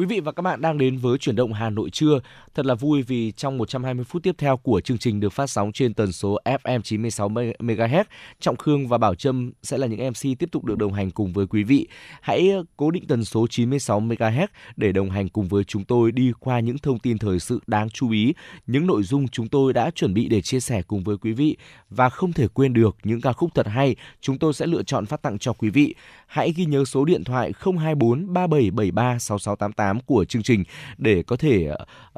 Quý vị và các bạn đang đến với chuyển động Hà Nội trưa. Thật là vui vì trong 120 phút tiếp theo của chương trình được phát sóng trên tần số FM 96 MHz, Trọng Khương và Bảo Trâm sẽ là những MC tiếp tục được đồng hành cùng với quý vị. Hãy ờ, cố định tần số 96 MHz để đồng hành cùng với chúng tôi đi qua những thông tin thời sự đáng chú ý, những nội dung chúng tôi đã chuẩn bị để chia sẻ cùng với quý vị và không thể quên được những ca khúc thật hay chúng tôi sẽ lựa chọn phát tặng cho quý vị. Hãy ghi nhớ số điện thoại 024 3773 6688 của chương trình để có thể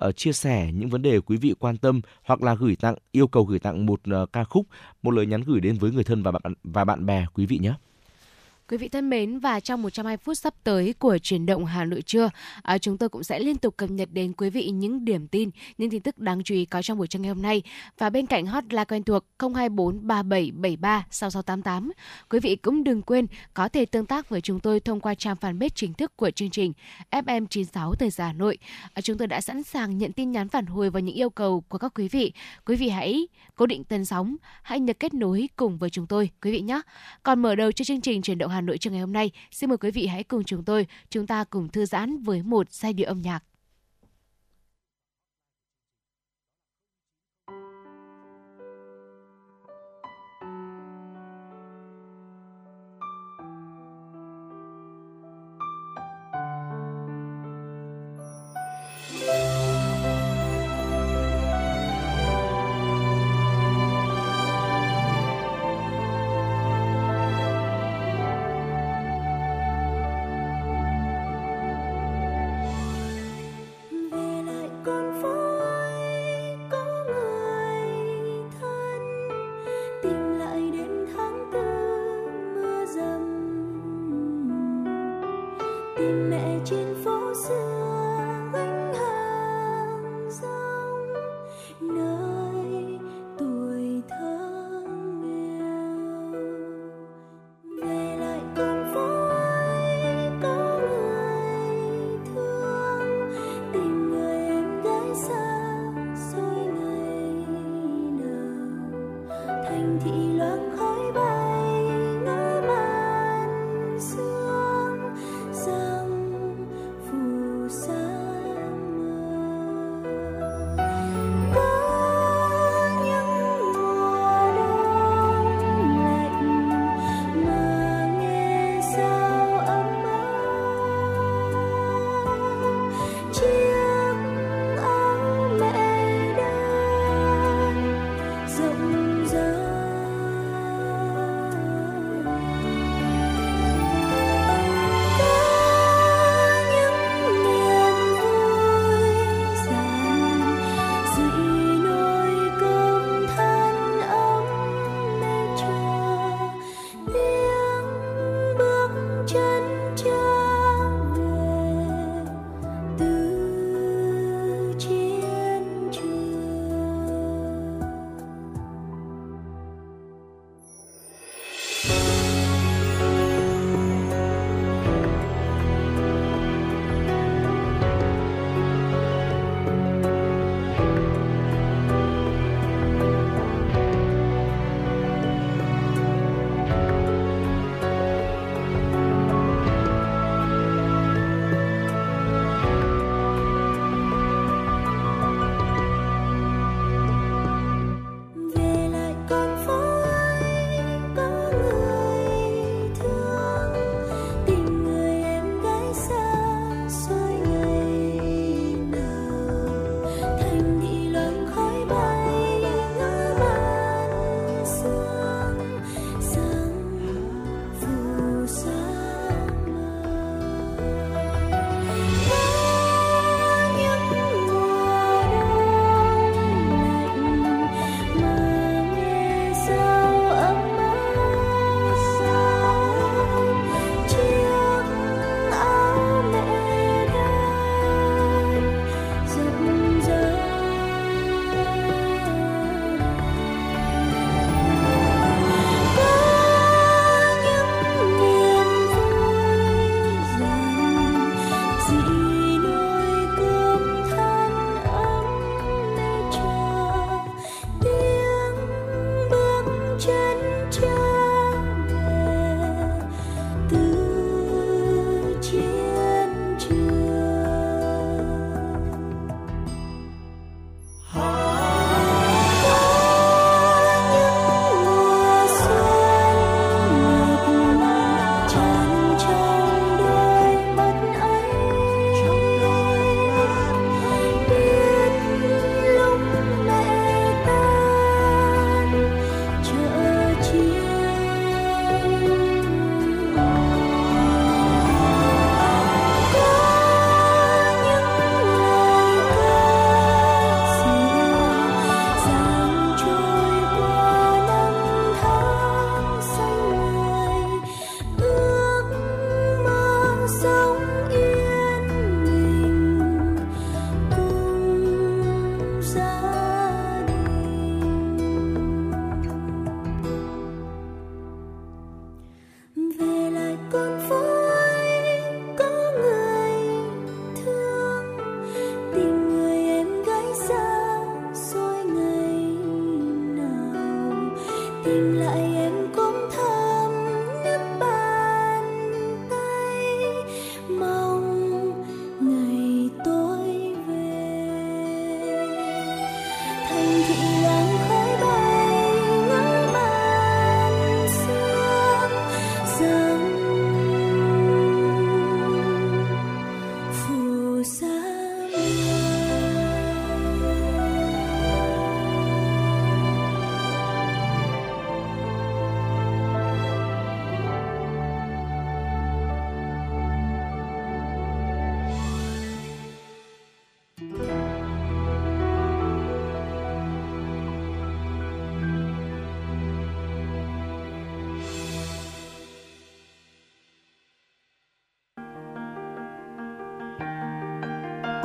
uh, chia sẻ những vấn đề quý vị quan tâm hoặc là gửi tặng yêu cầu gửi tặng một uh, ca khúc, một lời nhắn gửi đến với người thân và bạn và bạn bè quý vị nhé. Quý vị thân mến và trong 120 phút sắp tới của truyền động Hà Nội trưa, à, chúng tôi cũng sẽ liên tục cập nhật đến quý vị những điểm tin, những tin tức đáng chú ý có trong buổi trưa ngày hôm nay. Và bên cạnh hotline quen thuộc 024 3773 6688, quý vị cũng đừng quên có thể tương tác với chúng tôi thông qua trang fanpage chính thức của chương trình FM96 Thời gian Hà Nội. À, chúng tôi đã sẵn sàng nhận tin nhắn phản hồi và những yêu cầu của các quý vị. Quý vị hãy cố định tần sóng, hãy nhấn kết nối cùng với chúng tôi quý vị nhé. Còn mở đầu cho chương trình truyền động Hà Nội trường ngày hôm nay, xin mời quý vị hãy cùng chúng tôi, chúng ta cùng thư giãn với một giai điệu âm nhạc.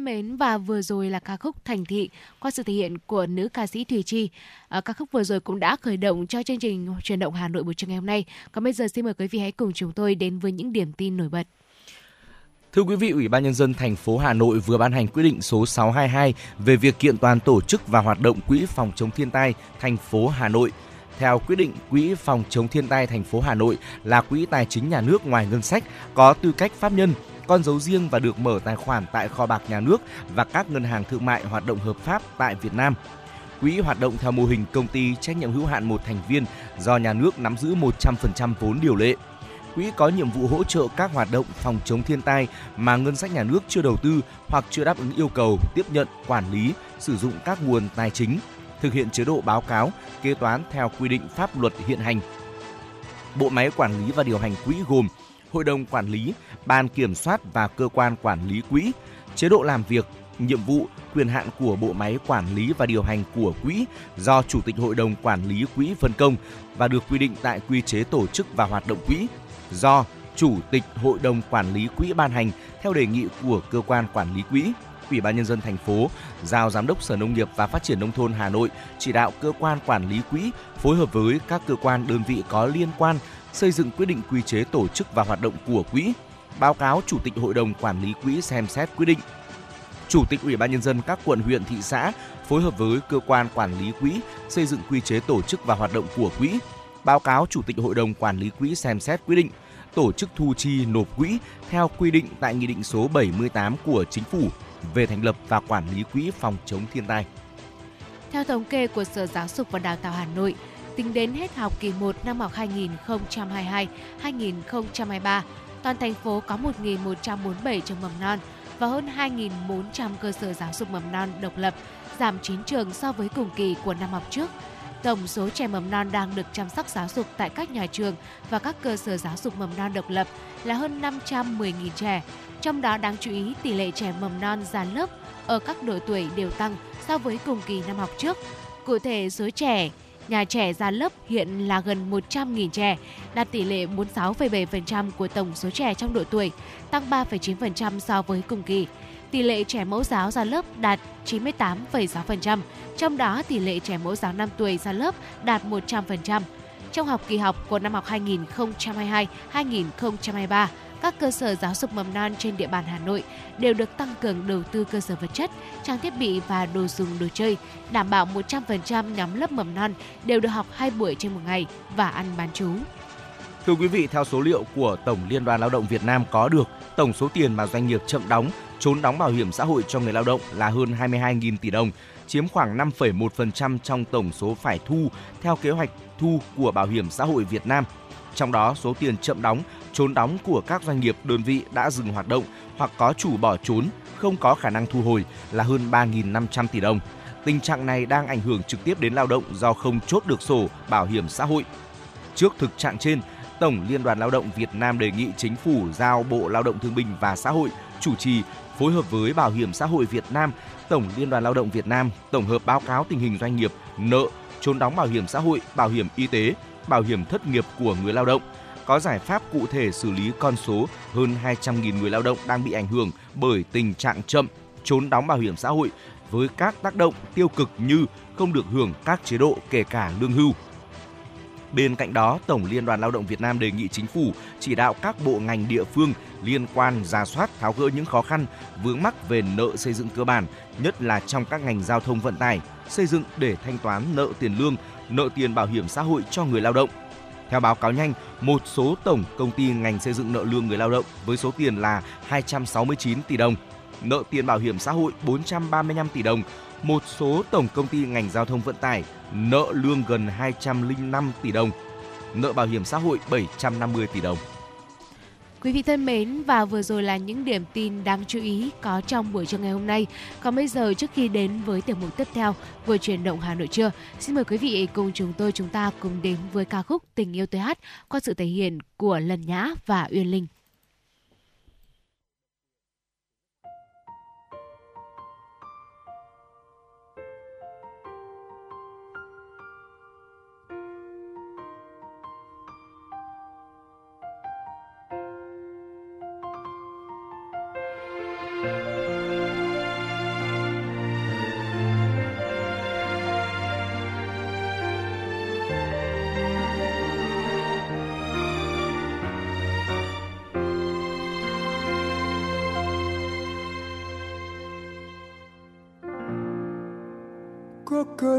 thân mến và vừa rồi là ca khúc Thành Thị qua sự thể hiện của nữ ca sĩ Thùy Chi. À, ca khúc vừa rồi cũng đã khởi động cho chương trình truyền động Hà Nội buổi trưa ngày hôm nay. Còn bây giờ xin mời quý vị hãy cùng chúng tôi đến với những điểm tin nổi bật. Thưa quý vị, Ủy ban nhân dân thành phố Hà Nội vừa ban hành quyết định số 622 về việc kiện toàn tổ chức và hoạt động quỹ phòng chống thiên tai thành phố Hà Nội. Theo quyết định, Quỹ phòng chống thiên tai thành phố Hà Nội là quỹ tài chính nhà nước ngoài ngân sách có tư cách pháp nhân con dấu riêng và được mở tài khoản tại kho bạc nhà nước và các ngân hàng thương mại hoạt động hợp pháp tại Việt Nam. Quỹ hoạt động theo mô hình công ty trách nhiệm hữu hạn một thành viên do nhà nước nắm giữ 100% vốn điều lệ. Quỹ có nhiệm vụ hỗ trợ các hoạt động phòng chống thiên tai mà ngân sách nhà nước chưa đầu tư hoặc chưa đáp ứng yêu cầu tiếp nhận, quản lý, sử dụng các nguồn tài chính, thực hiện chế độ báo cáo, kế toán theo quy định pháp luật hiện hành. Bộ máy quản lý và điều hành quỹ gồm Hội đồng quản lý, ban kiểm soát và cơ quan quản lý quỹ, chế độ làm việc, nhiệm vụ, quyền hạn của bộ máy quản lý và điều hành của quỹ do chủ tịch hội đồng quản lý quỹ phân công và được quy định tại quy chế tổ chức và hoạt động quỹ do chủ tịch hội đồng quản lý quỹ ban hành theo đề nghị của cơ quan quản lý quỹ. Ủy ban nhân dân thành phố giao giám đốc Sở Nông nghiệp và Phát triển nông thôn Hà Nội chỉ đạo cơ quan quản lý quỹ phối hợp với các cơ quan đơn vị có liên quan xây dựng quyết định quy chế tổ chức và hoạt động của quỹ, báo cáo Chủ tịch Hội đồng Quản lý Quỹ xem xét quyết định. Chủ tịch Ủy ban Nhân dân các quận huyện thị xã phối hợp với cơ quan quản lý quỹ xây dựng quy chế tổ chức và hoạt động của quỹ, báo cáo Chủ tịch Hội đồng Quản lý quỹ xem xét quyết định, tổ chức thu chi nộp quỹ theo quy định tại Nghị định số 78 của Chính phủ về thành lập và quản lý quỹ phòng chống thiên tai. Theo thống kê của Sở Giáo dục và Đào tạo Hà Nội, tính đến hết học kỳ 1 năm học 2022-2023, toàn thành phố có 1.147 trường mầm non và hơn 2.400 cơ sở giáo dục mầm non độc lập, giảm 9 trường so với cùng kỳ của năm học trước. Tổng số trẻ mầm non đang được chăm sóc giáo dục tại các nhà trường và các cơ sở giáo dục mầm non độc lập là hơn 510.000 trẻ. Trong đó đáng chú ý tỷ lệ trẻ mầm non ra lớp ở các độ tuổi đều tăng so với cùng kỳ năm học trước. Cụ thể, số trẻ nhà trẻ ra lớp hiện là gần 100.000 trẻ, đạt tỷ lệ 46,7% của tổng số trẻ trong độ tuổi, tăng 3,9% so với cùng kỳ. Tỷ lệ trẻ mẫu giáo ra lớp đạt 98,6%, trong đó tỷ lệ trẻ mẫu giáo 5 tuổi ra lớp đạt 100%. Trong học kỳ học của năm học 2022-2023, các cơ sở giáo dục mầm non trên địa bàn Hà Nội đều được tăng cường đầu tư cơ sở vật chất, trang thiết bị và đồ dùng đồ chơi, đảm bảo 100% nhóm lớp mầm non đều được học 2 buổi trên một ngày và ăn bán trú. Thưa quý vị, theo số liệu của Tổng Liên đoàn Lao động Việt Nam có được, tổng số tiền mà doanh nghiệp chậm đóng, trốn đóng bảo hiểm xã hội cho người lao động là hơn 22.000 tỷ đồng, chiếm khoảng 5,1% trong tổng số phải thu theo kế hoạch thu của Bảo hiểm xã hội Việt Nam. Trong đó, số tiền chậm đóng trốn đóng của các doanh nghiệp đơn vị đã dừng hoạt động hoặc có chủ bỏ trốn không có khả năng thu hồi là hơn 3.500 tỷ đồng. Tình trạng này đang ảnh hưởng trực tiếp đến lao động do không chốt được sổ bảo hiểm xã hội. Trước thực trạng trên, Tổng Liên đoàn Lao động Việt Nam đề nghị chính phủ giao Bộ Lao động Thương binh và Xã hội chủ trì phối hợp với Bảo hiểm xã hội Việt Nam, Tổng Liên đoàn Lao động Việt Nam tổng hợp báo cáo tình hình doanh nghiệp nợ, trốn đóng bảo hiểm xã hội, bảo hiểm y tế, bảo hiểm thất nghiệp của người lao động, có giải pháp cụ thể xử lý con số hơn 200.000 người lao động đang bị ảnh hưởng bởi tình trạng chậm trốn đóng bảo hiểm xã hội với các tác động tiêu cực như không được hưởng các chế độ kể cả lương hưu. Bên cạnh đó, Tổng Liên đoàn Lao động Việt Nam đề nghị chính phủ chỉ đạo các bộ ngành địa phương liên quan ra soát tháo gỡ những khó khăn vướng mắc về nợ xây dựng cơ bản, nhất là trong các ngành giao thông vận tải, xây dựng để thanh toán nợ tiền lương, nợ tiền bảo hiểm xã hội cho người lao động, theo báo cáo nhanh, một số tổng công ty ngành xây dựng nợ lương người lao động với số tiền là 269 tỷ đồng, nợ tiền bảo hiểm xã hội 435 tỷ đồng, một số tổng công ty ngành giao thông vận tải nợ lương gần 205 tỷ đồng, nợ bảo hiểm xã hội 750 tỷ đồng. Quý vị thân mến và vừa rồi là những điểm tin đáng chú ý có trong buổi trưa ngày hôm nay. Còn bây giờ trước khi đến với tiểu mục tiếp theo vừa chuyển động Hà Nội trưa, xin mời quý vị cùng chúng tôi chúng ta cùng đến với ca khúc Tình yêu tôi hát qua sự thể hiện của Lần Nhã và Uyên Linh.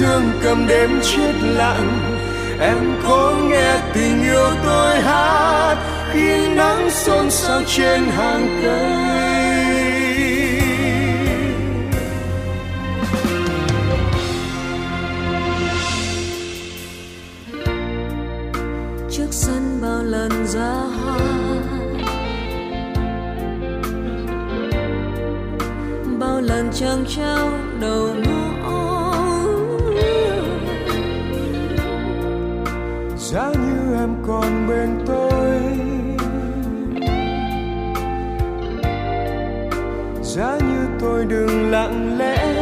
Dương cầm đêm chết lặng. Em có nghe tình yêu tôi hát khi nắng xôn xao trên hàng cây. Trước sân bao lần ra hoa bao lần trăng trao đầu ngõ giá như em còn bên tôi. Giá như tôi đừng lặng lẽ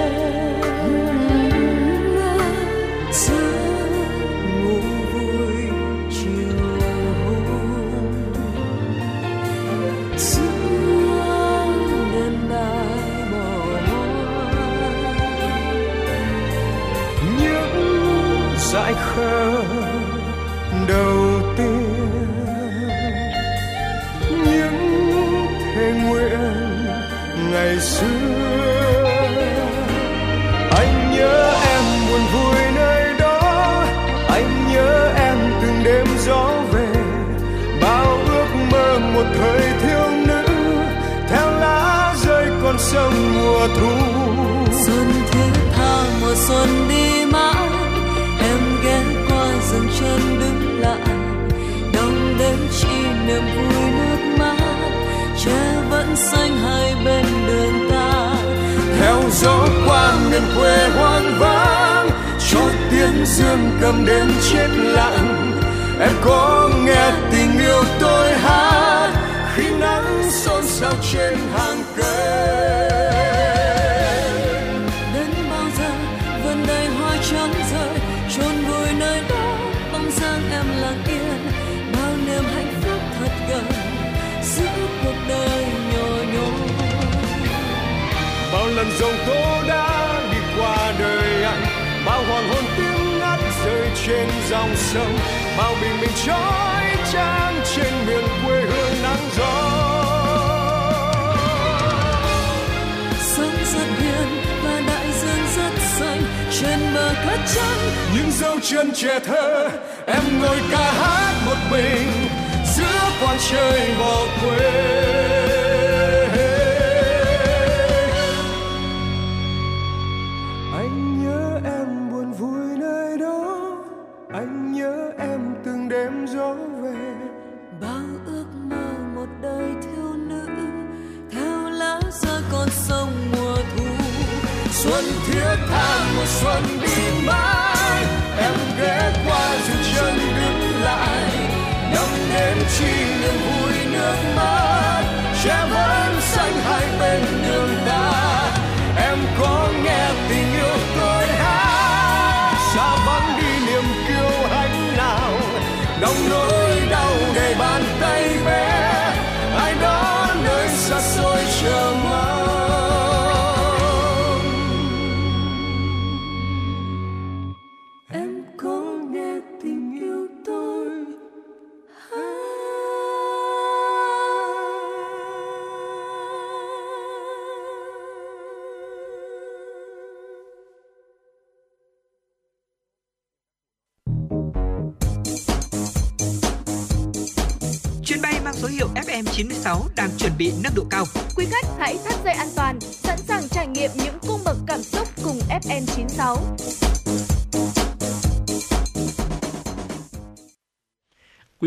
sông mùa thu. Xuân thiết tha mùa xuân đi mãi em ghé qua dừng chân đứng lại. Đông đến chỉ niềm vui nước mắt tre vẫn xanh hai bên đường ta. Theo gió qua miền quê hoang vắng cho tiếng dương cầm đến chết lặng. Em có nghe tình yêu tôi hát khi nắng xôn xao trên hàng dòng sông bao bình minh trói trang trên miền quê hương nắng gió. Sông rất hiền và đại dương rất xanh trên bờ cát trắng những dấu chân trẻ thơ em ngồi ca hát một mình giữa quang trời bỏ quê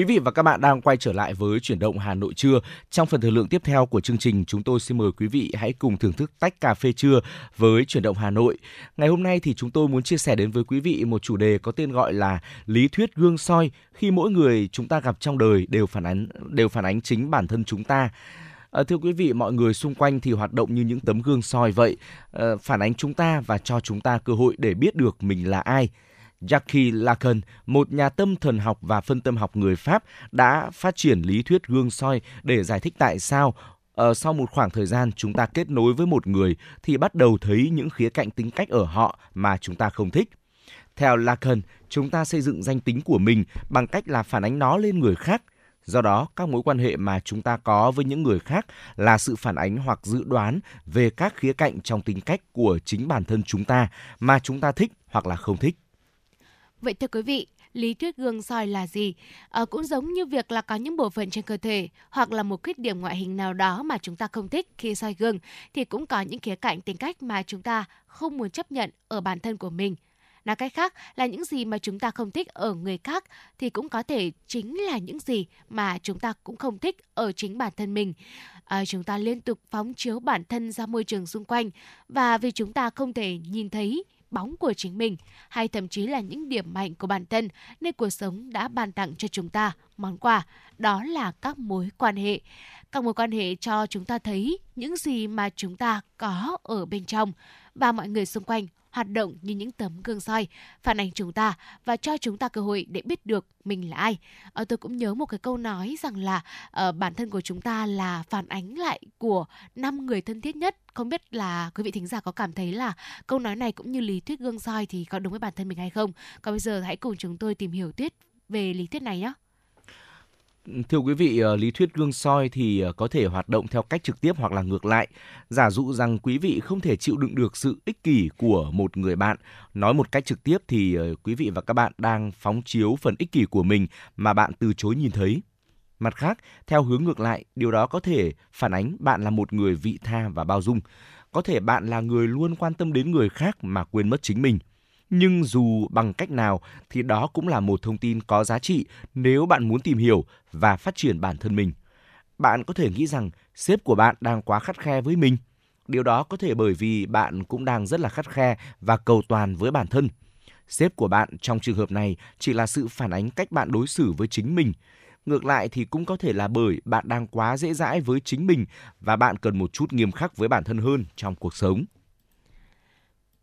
Quý vị và các bạn đang quay trở lại với chuyển động Hà Nội trưa. Trong phần thời lượng tiếp theo của chương trình, chúng tôi xin mời quý vị hãy cùng thưởng thức tách cà phê trưa với chuyển động Hà Nội. Ngày hôm nay thì chúng tôi muốn chia sẻ đến với quý vị một chủ đề có tên gọi là lý thuyết gương soi khi mỗi người chúng ta gặp trong đời đều phản ánh đều phản ánh chính bản thân chúng ta. À, thưa quý vị, mọi người xung quanh thì hoạt động như những tấm gương soi vậy, à, phản ánh chúng ta và cho chúng ta cơ hội để biết được mình là ai. Jacques Lacan, một nhà tâm thần học và phân tâm học người Pháp, đã phát triển lý thuyết gương soi để giải thích tại sao ở sau một khoảng thời gian chúng ta kết nối với một người thì bắt đầu thấy những khía cạnh tính cách ở họ mà chúng ta không thích. Theo Lacan, chúng ta xây dựng danh tính của mình bằng cách là phản ánh nó lên người khác. Do đó, các mối quan hệ mà chúng ta có với những người khác là sự phản ánh hoặc dự đoán về các khía cạnh trong tính cách của chính bản thân chúng ta mà chúng ta thích hoặc là không thích. Vậy thưa quý vị, lý thuyết gương soi là gì? À, cũng giống như việc là có những bộ phận trên cơ thể hoặc là một khuyết điểm ngoại hình nào đó mà chúng ta không thích khi soi gương thì cũng có những khía cạnh tính cách mà chúng ta không muốn chấp nhận ở bản thân của mình. Nói cách khác là những gì mà chúng ta không thích ở người khác thì cũng có thể chính là những gì mà chúng ta cũng không thích ở chính bản thân mình. À, chúng ta liên tục phóng chiếu bản thân ra môi trường xung quanh và vì chúng ta không thể nhìn thấy bóng của chính mình hay thậm chí là những điểm mạnh của bản thân nên cuộc sống đã ban tặng cho chúng ta món quà đó là các mối quan hệ các mối quan hệ cho chúng ta thấy những gì mà chúng ta có ở bên trong và mọi người xung quanh hoạt động như những tấm gương soi phản ánh chúng ta và cho chúng ta cơ hội để biết được mình là ai. À, tôi cũng nhớ một cái câu nói rằng là uh, bản thân của chúng ta là phản ánh lại của năm người thân thiết nhất. Không biết là quý vị thính giả có cảm thấy là câu nói này cũng như lý thuyết gương soi thì có đúng với bản thân mình hay không? Còn bây giờ hãy cùng chúng tôi tìm hiểu tuyết về lý thuyết này nhé. Thưa quý vị, ờ, lý thuyết gương soi thì ờ, có thể hoạt động theo cách trực tiếp hoặc là ngược lại. Giả dụ rằng quý vị không thể chịu đựng được sự ích kỷ của một người bạn. Nói một cách trực tiếp thì ờ, quý vị và các bạn đang phóng chiếu phần ích kỷ của mình mà bạn từ chối nhìn thấy. Mặt khác, theo hướng ngược lại, điều đó có thể phản ánh bạn là một người vị tha và bao dung. Có thể bạn là người luôn quan tâm đến người khác mà quên mất chính mình – nhưng dù bằng cách nào thì đó cũng là một thông tin có giá trị nếu bạn muốn tìm hiểu và phát triển bản thân mình. Bạn có thể nghĩ rằng sếp của bạn đang quá khắt khe với mình. Điều đó có thể bởi vì bạn cũng đang rất là khắt khe và cầu toàn với bản thân. Sếp của bạn trong trường hợp này chỉ là sự phản ánh cách bạn đối xử với chính mình. Ngược lại thì cũng có thể là bởi bạn đang quá dễ dãi với chính mình và bạn cần một chút nghiêm khắc với bản thân hơn trong cuộc sống.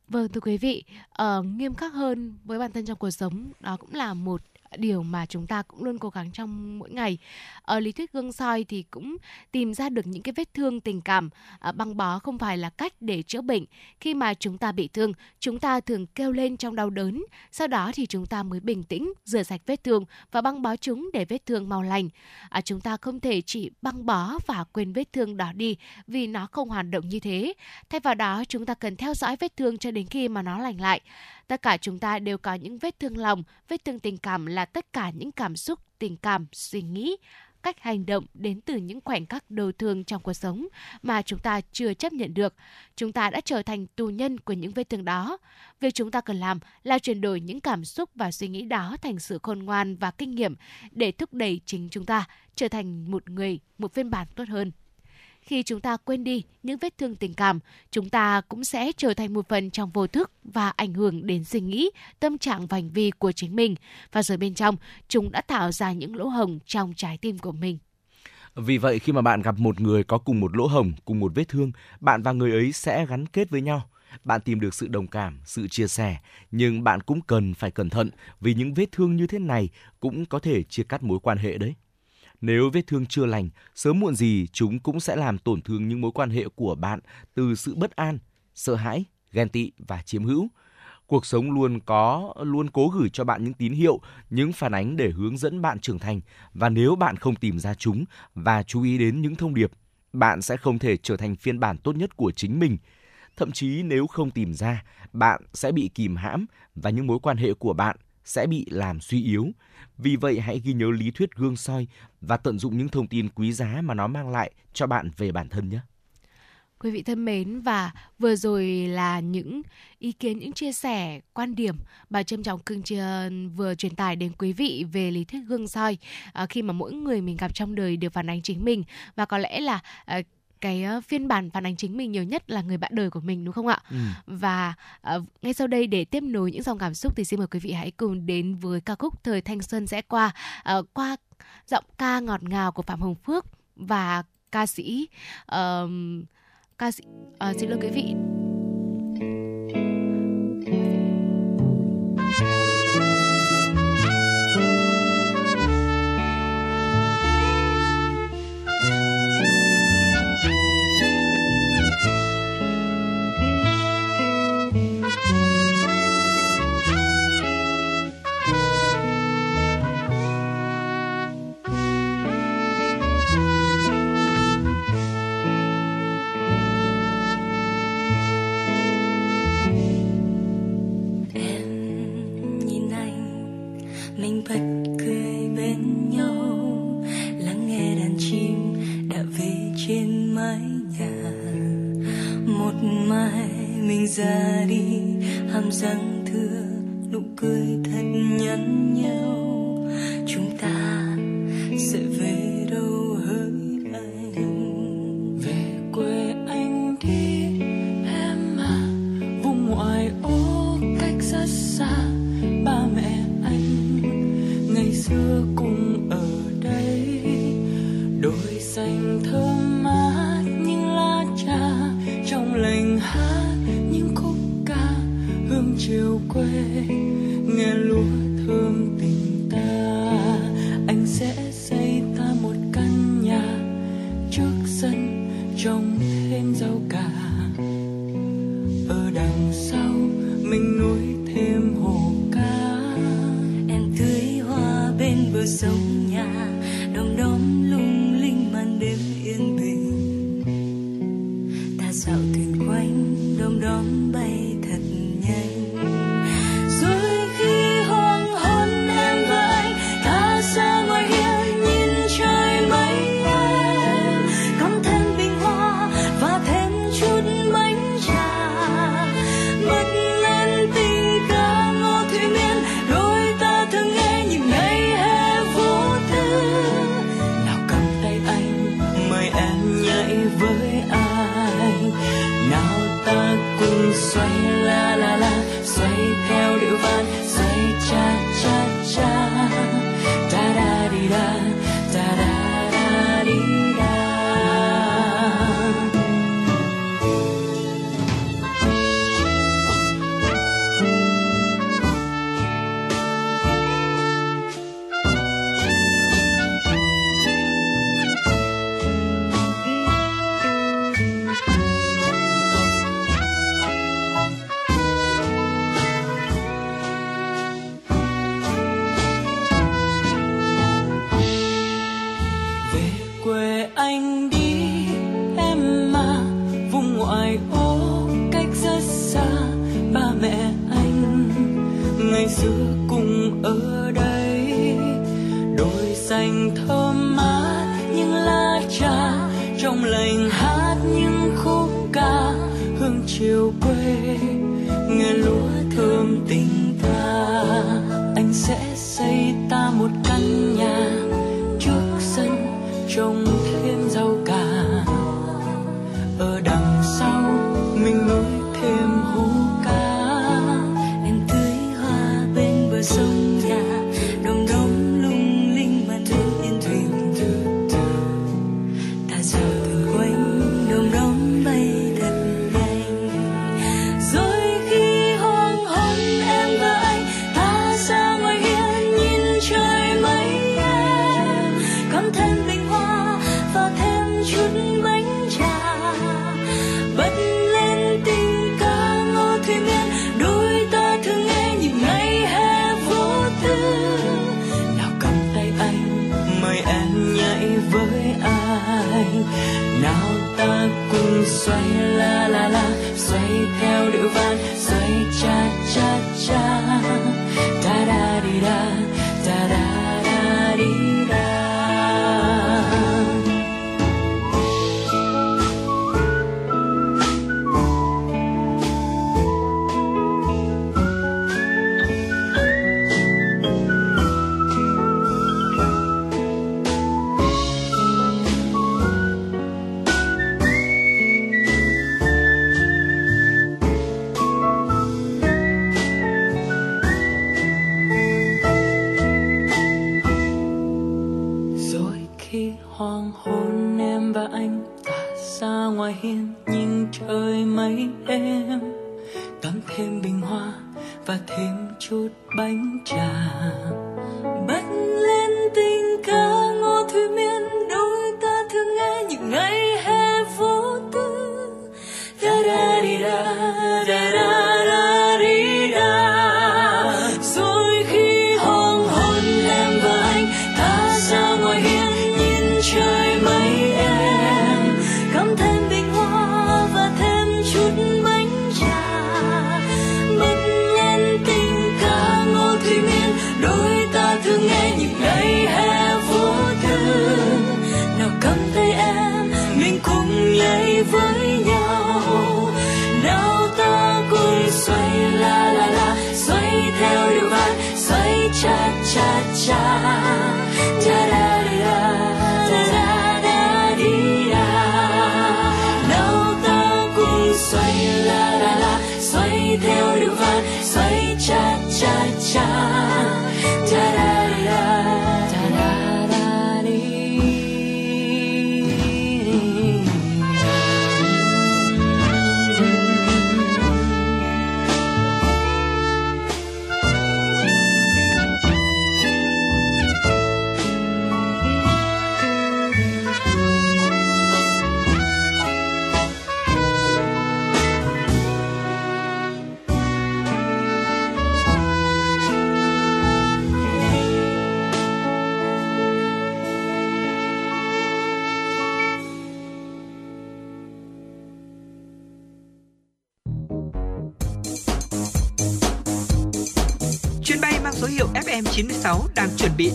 Vâng thưa quý vị, uh, nghiêm khắc hơn với bản thân trong cuộc sống đó cũng là một điều mà chúng ta cũng luôn cố gắng trong mỗi ngày. Ở lý thuyết gương soi thì cũng tìm ra được những cái vết thương tình cảm. Ờ, băng bó không phải là cách để chữa bệnh. Khi mà chúng ta bị thương, chúng ta thường kêu lên trong đau đớn. Sau đó thì chúng ta mới bình tĩnh, rửa sạch vết thương và băng bó chúng để vết thương mau lành. À, chúng ta không thể chỉ băng bó và quên vết thương đó đi vì nó không hoạt động như thế. Thay vào đó, chúng ta cần theo dõi vết thương cho đến khi mà nó lành lại. Tất cả chúng ta đều có những vết thương lòng, vết thương tình cảm là tất cả những cảm xúc, tình cảm, suy nghĩ, cách hành động đến từ những khoảnh khắc đau thương trong cuộc sống mà chúng ta chưa chấp nhận được. Chúng ta đã trở thành tù nhân của những vết thương đó. Việc chúng ta cần làm là chuyển đổi những cảm xúc và suy nghĩ đó thành sự khôn ngoan và kinh nghiệm để thúc đẩy chính chúng ta trở thành một người, một phiên bản tốt hơn khi chúng ta quên đi những vết thương tình cảm, chúng ta cũng sẽ trở thành một phần trong vô thức và ảnh hưởng đến suy nghĩ, tâm trạng và hành vi của chính mình. Và rồi bên trong, chúng đã tạo ra những lỗ hồng trong trái tim của mình. Vì vậy khi mà bạn gặp một người có cùng một lỗ hồng, cùng một vết thương, bạn và người ấy sẽ gắn kết với nhau. bạn tìm được sự đồng cảm, sự chia sẻ, nhưng bạn cũng cần phải cẩn thận vì những vết thương như thế này cũng có thể chia cắt mối quan hệ đấy. Nếu vết thương chưa lành, sớm muộn gì chúng cũng sẽ làm tổn thương những mối quan hệ của bạn từ sự bất an, sợ hãi, ghen tị và chiếm hữu. Cuộc sống luôn có luôn cố gửi cho bạn những tín hiệu, những phản ánh để hướng dẫn bạn trưởng thành và nếu bạn không tìm ra chúng và chú ý đến những thông điệp, bạn sẽ không thể trở thành phiên bản tốt nhất của chính mình. Thậm chí nếu không tìm ra, bạn sẽ bị kìm hãm và những mối quan hệ của bạn sẽ bị làm suy yếu. Vì vậy hãy ghi nhớ lý thuyết gương soi và tận dụng những thông tin quý giá mà nó mang lại cho bạn về bản thân nhé. Quý vị thân mến và vừa rồi là những ý kiến, những chia sẻ, quan điểm bà Trâm Trọng Cương vừa truyền tải đến quý vị về lý thuyết gương soi à, khi mà mỗi người mình gặp trong đời đều phản ánh chính mình và có lẽ là à, cái phiên bản phản ánh chính mình nhiều nhất là người bạn đời của mình đúng không ạ? Ừ. Và uh, ngay sau đây để tiếp nối những dòng cảm xúc thì xin mời quý vị hãy cùng đến với ca khúc Thời Thanh Xuân sẽ qua uh, qua giọng ca ngọt ngào của Phạm Hồng Phước và ca sĩ uh, ca sĩ uh, xin lỗi quý vị ra đi. Hàm răng thưa nụ cười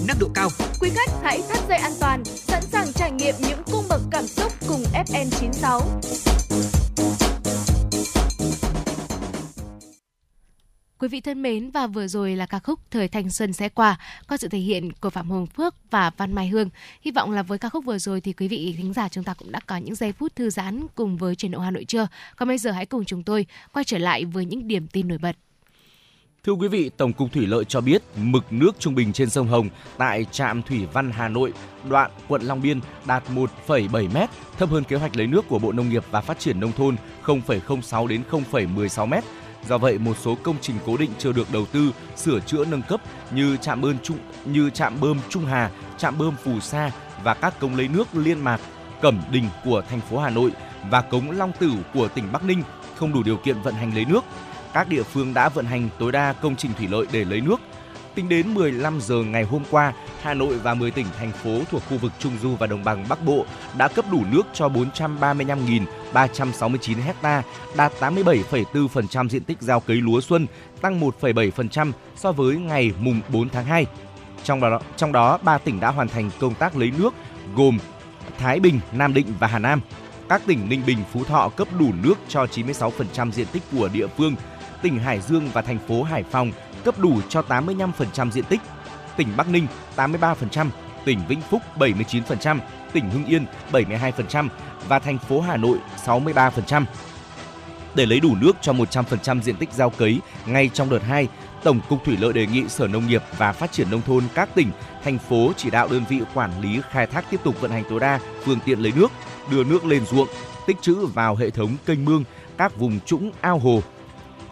nâng độ cao. Quý khách hãy thắt dây an toàn, sẵn sàng trải nghiệm những cung bậc cảm xúc cùng FN96. Quý vị thân mến và vừa rồi là ca khúc Thời thanh xuân sẽ qua có sự thể hiện của Phạm Hồng Phước và Văn Mai Hương. Hy vọng là với ca khúc vừa rồi thì quý vị thính giả chúng ta cũng đã có những giây phút thư giãn cùng với truyền động Hà Nội chưa? Còn bây giờ hãy cùng chúng tôi quay trở lại với những điểm tin nổi bật. Thưa quý vị, Tổng cục Thủy lợi cho biết mực nước trung bình trên sông Hồng tại trạm Thủy Văn Hà Nội, đoạn quận Long Biên đạt 1,7 m, thấp hơn kế hoạch lấy nước của Bộ Nông nghiệp và Phát triển nông thôn 0,06 đến 0,16 m. Do vậy, một số công trình cố định chưa được đầu tư, sửa chữa nâng cấp như trạm bơm trung như trạm bơm Trung Hà, trạm bơm Phù Sa và các cống lấy nước liên mạc, Cẩm Đình của thành phố Hà Nội và cống Long Tử của tỉnh Bắc Ninh không đủ điều kiện vận hành lấy nước các địa phương đã vận hành tối đa công trình thủy lợi để lấy nước. Tính đến 15 giờ ngày hôm qua, Hà Nội và 10 tỉnh thành phố thuộc khu vực Trung Du và Đồng bằng Bắc Bộ đã cấp đủ nước cho 435.369 ha, đạt 87,4% diện tích gieo cấy lúa xuân, tăng 1,7% so với ngày mùng 4 tháng 2. Trong đó, trong đó 3 tỉnh đã hoàn thành công tác lấy nước gồm Thái Bình, Nam Định và Hà Nam. Các tỉnh Ninh Bình, Phú Thọ cấp đủ nước cho 96% diện tích của địa phương. Tỉnh Hải Dương và thành phố Hải Phòng cấp đủ cho 85% diện tích. Tỉnh Bắc Ninh 83%, tỉnh Vĩnh Phúc 79%, tỉnh Hưng Yên 72% và thành phố Hà Nội 63%. Để lấy đủ nước cho 100% diện tích gieo cấy ngay trong đợt 2, Tổng cục Thủy lợi đề nghị Sở Nông nghiệp và Phát triển nông thôn các tỉnh, thành phố chỉ đạo đơn vị quản lý khai thác tiếp tục vận hành tối đa phương tiện lấy nước, đưa nước lên ruộng, tích trữ vào hệ thống kênh mương, các vùng trũng ao hồ.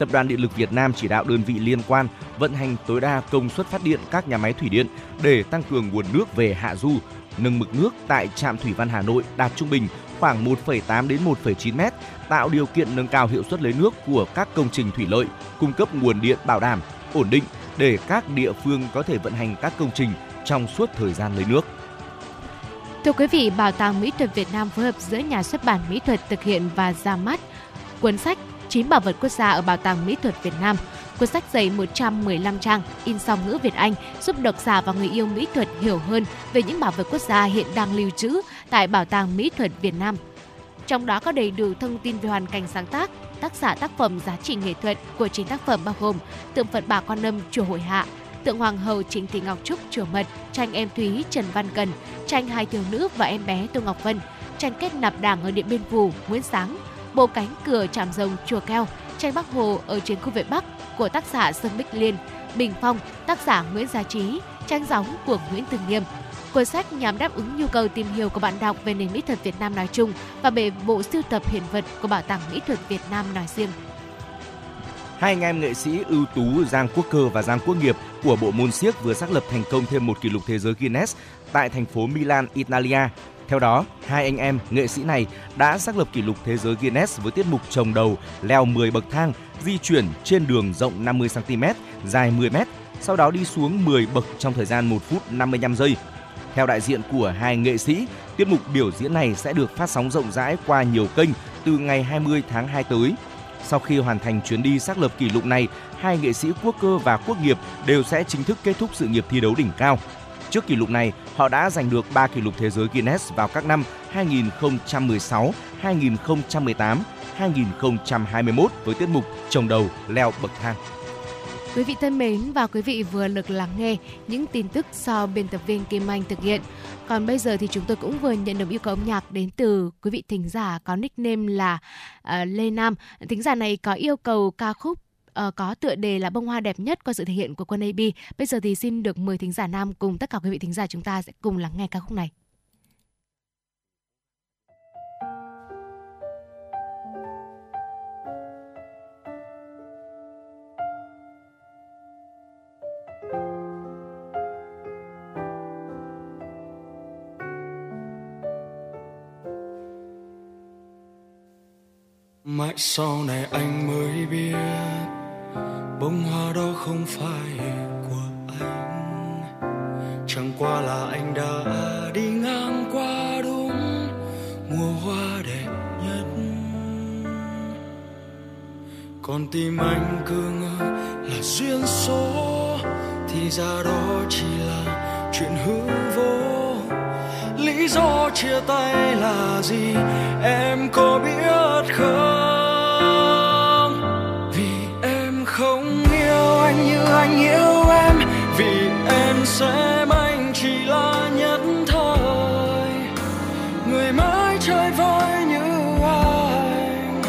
Tập đoàn Điện lực Việt Nam chỉ đạo đơn vị liên quan vận hành tối đa công suất phát điện các nhà máy thủy điện để tăng cường nguồn nước về hạ du, nâng mực nước tại trạm thủy văn Hà Nội đạt trung bình khoảng 1,8 đến 1,9 m, tạo điều kiện nâng cao hiệu suất lấy nước của các công trình thủy lợi, cung cấp nguồn điện bảo đảm, ổn định để các địa phương có thể vận hành các công trình trong suốt thời gian lấy nước. Thưa quý vị, Bảo tàng Mỹ thuật Việt Nam phối hợp giữa Nhà xuất bản Mỹ thuật thực hiện và ra mắt cuốn sách chín bảo vật quốc gia ở Bảo tàng Mỹ thuật Việt Nam. Cuốn sách dày 115 trang, in song ngữ Việt Anh, giúp độc giả và người yêu mỹ thuật hiểu hơn về những bảo vật quốc gia hiện đang lưu trữ tại Bảo tàng Mỹ thuật Việt Nam. Trong đó có đầy đủ thông tin về hoàn cảnh sáng tác, tác giả tác phẩm giá trị nghệ thuật của chính tác phẩm bao gồm tượng Phật Bà Quan Âm chùa Hội Hạ, tượng Hoàng hậu Trịnh Thị Ngọc Trúc chùa Mật, tranh em Thúy Trần Văn Cần, tranh hai thiếu nữ và em bé Tô Ngọc Vân, tranh kết nạp đảng ở Điện Biên Phủ Nguyễn Sáng, bộ cánh cửa trạm rồng chùa Keo, tranh Bắc Hồ ở chiến khu vệ Bắc của tác giả Sơn Bích Liên, Bình Phong, tác giả Nguyễn Gia Trí, tranh gióng của Nguyễn Từng Nghiêm. Cuốn sách nhằm đáp ứng nhu cầu tìm hiểu của bạn đọc về nền mỹ thuật Việt Nam nói chung và về bộ sưu tập hiện vật của Bảo tàng Mỹ thuật Việt Nam nói riêng. Hai anh em nghệ sĩ ưu tú Giang Quốc Cơ và Giang Quốc Nghiệp của bộ môn siếc vừa xác lập thành công thêm một kỷ lục thế giới Guinness tại thành phố Milan, Italia. Theo đó, hai anh em nghệ sĩ này đã xác lập kỷ lục thế giới Guinness với tiết mục trồng đầu leo 10 bậc thang, di chuyển trên đường rộng 50 cm, dài 10 m, sau đó đi xuống 10 bậc trong thời gian 1 phút 55 giây. Theo đại diện của hai nghệ sĩ, tiết mục biểu diễn này sẽ được phát sóng rộng rãi qua nhiều kênh từ ngày 20 tháng 2 tới. Sau khi hoàn thành chuyến đi xác lập kỷ lục này, hai nghệ sĩ Quốc Cơ và Quốc Nghiệp đều sẽ chính thức kết thúc sự nghiệp thi đấu đỉnh cao. Trước kỷ lục này, họ đã giành được 3 kỷ lục thế giới Guinness vào các năm 2016, 2018, 2021 với tiết mục trồng đầu leo bậc thang. Quý vị thân mến và quý vị vừa được lắng nghe những tin tức do biên tập viên Kim Anh thực hiện. Còn bây giờ thì chúng tôi cũng vừa nhận được yêu cầu âm nhạc đến từ quý vị thính giả có nickname là uh, Lê Nam. Thính giả này có yêu cầu ca khúc uh, có tựa đề là bông hoa đẹp nhất qua sự thể hiện của quân AB. Bây giờ thì xin được mời thính giả nam cùng tất cả quý vị thính giả chúng ta sẽ cùng lắng nghe ca khúc này. mãi sau này anh mới biết bông hoa đó không phải của anh. Chẳng qua là anh đã đi ngang qua đúng mùa hoa đẹp nhất. Còn tim anh cứ ngỡ là duyên số, thì ra đó chỉ là chuyện hư vô. Lý do chia tay là gì, em có biết không? Anh yêu em vì em xem anh chỉ là nhất thời. Người mãi chơi vơi như anh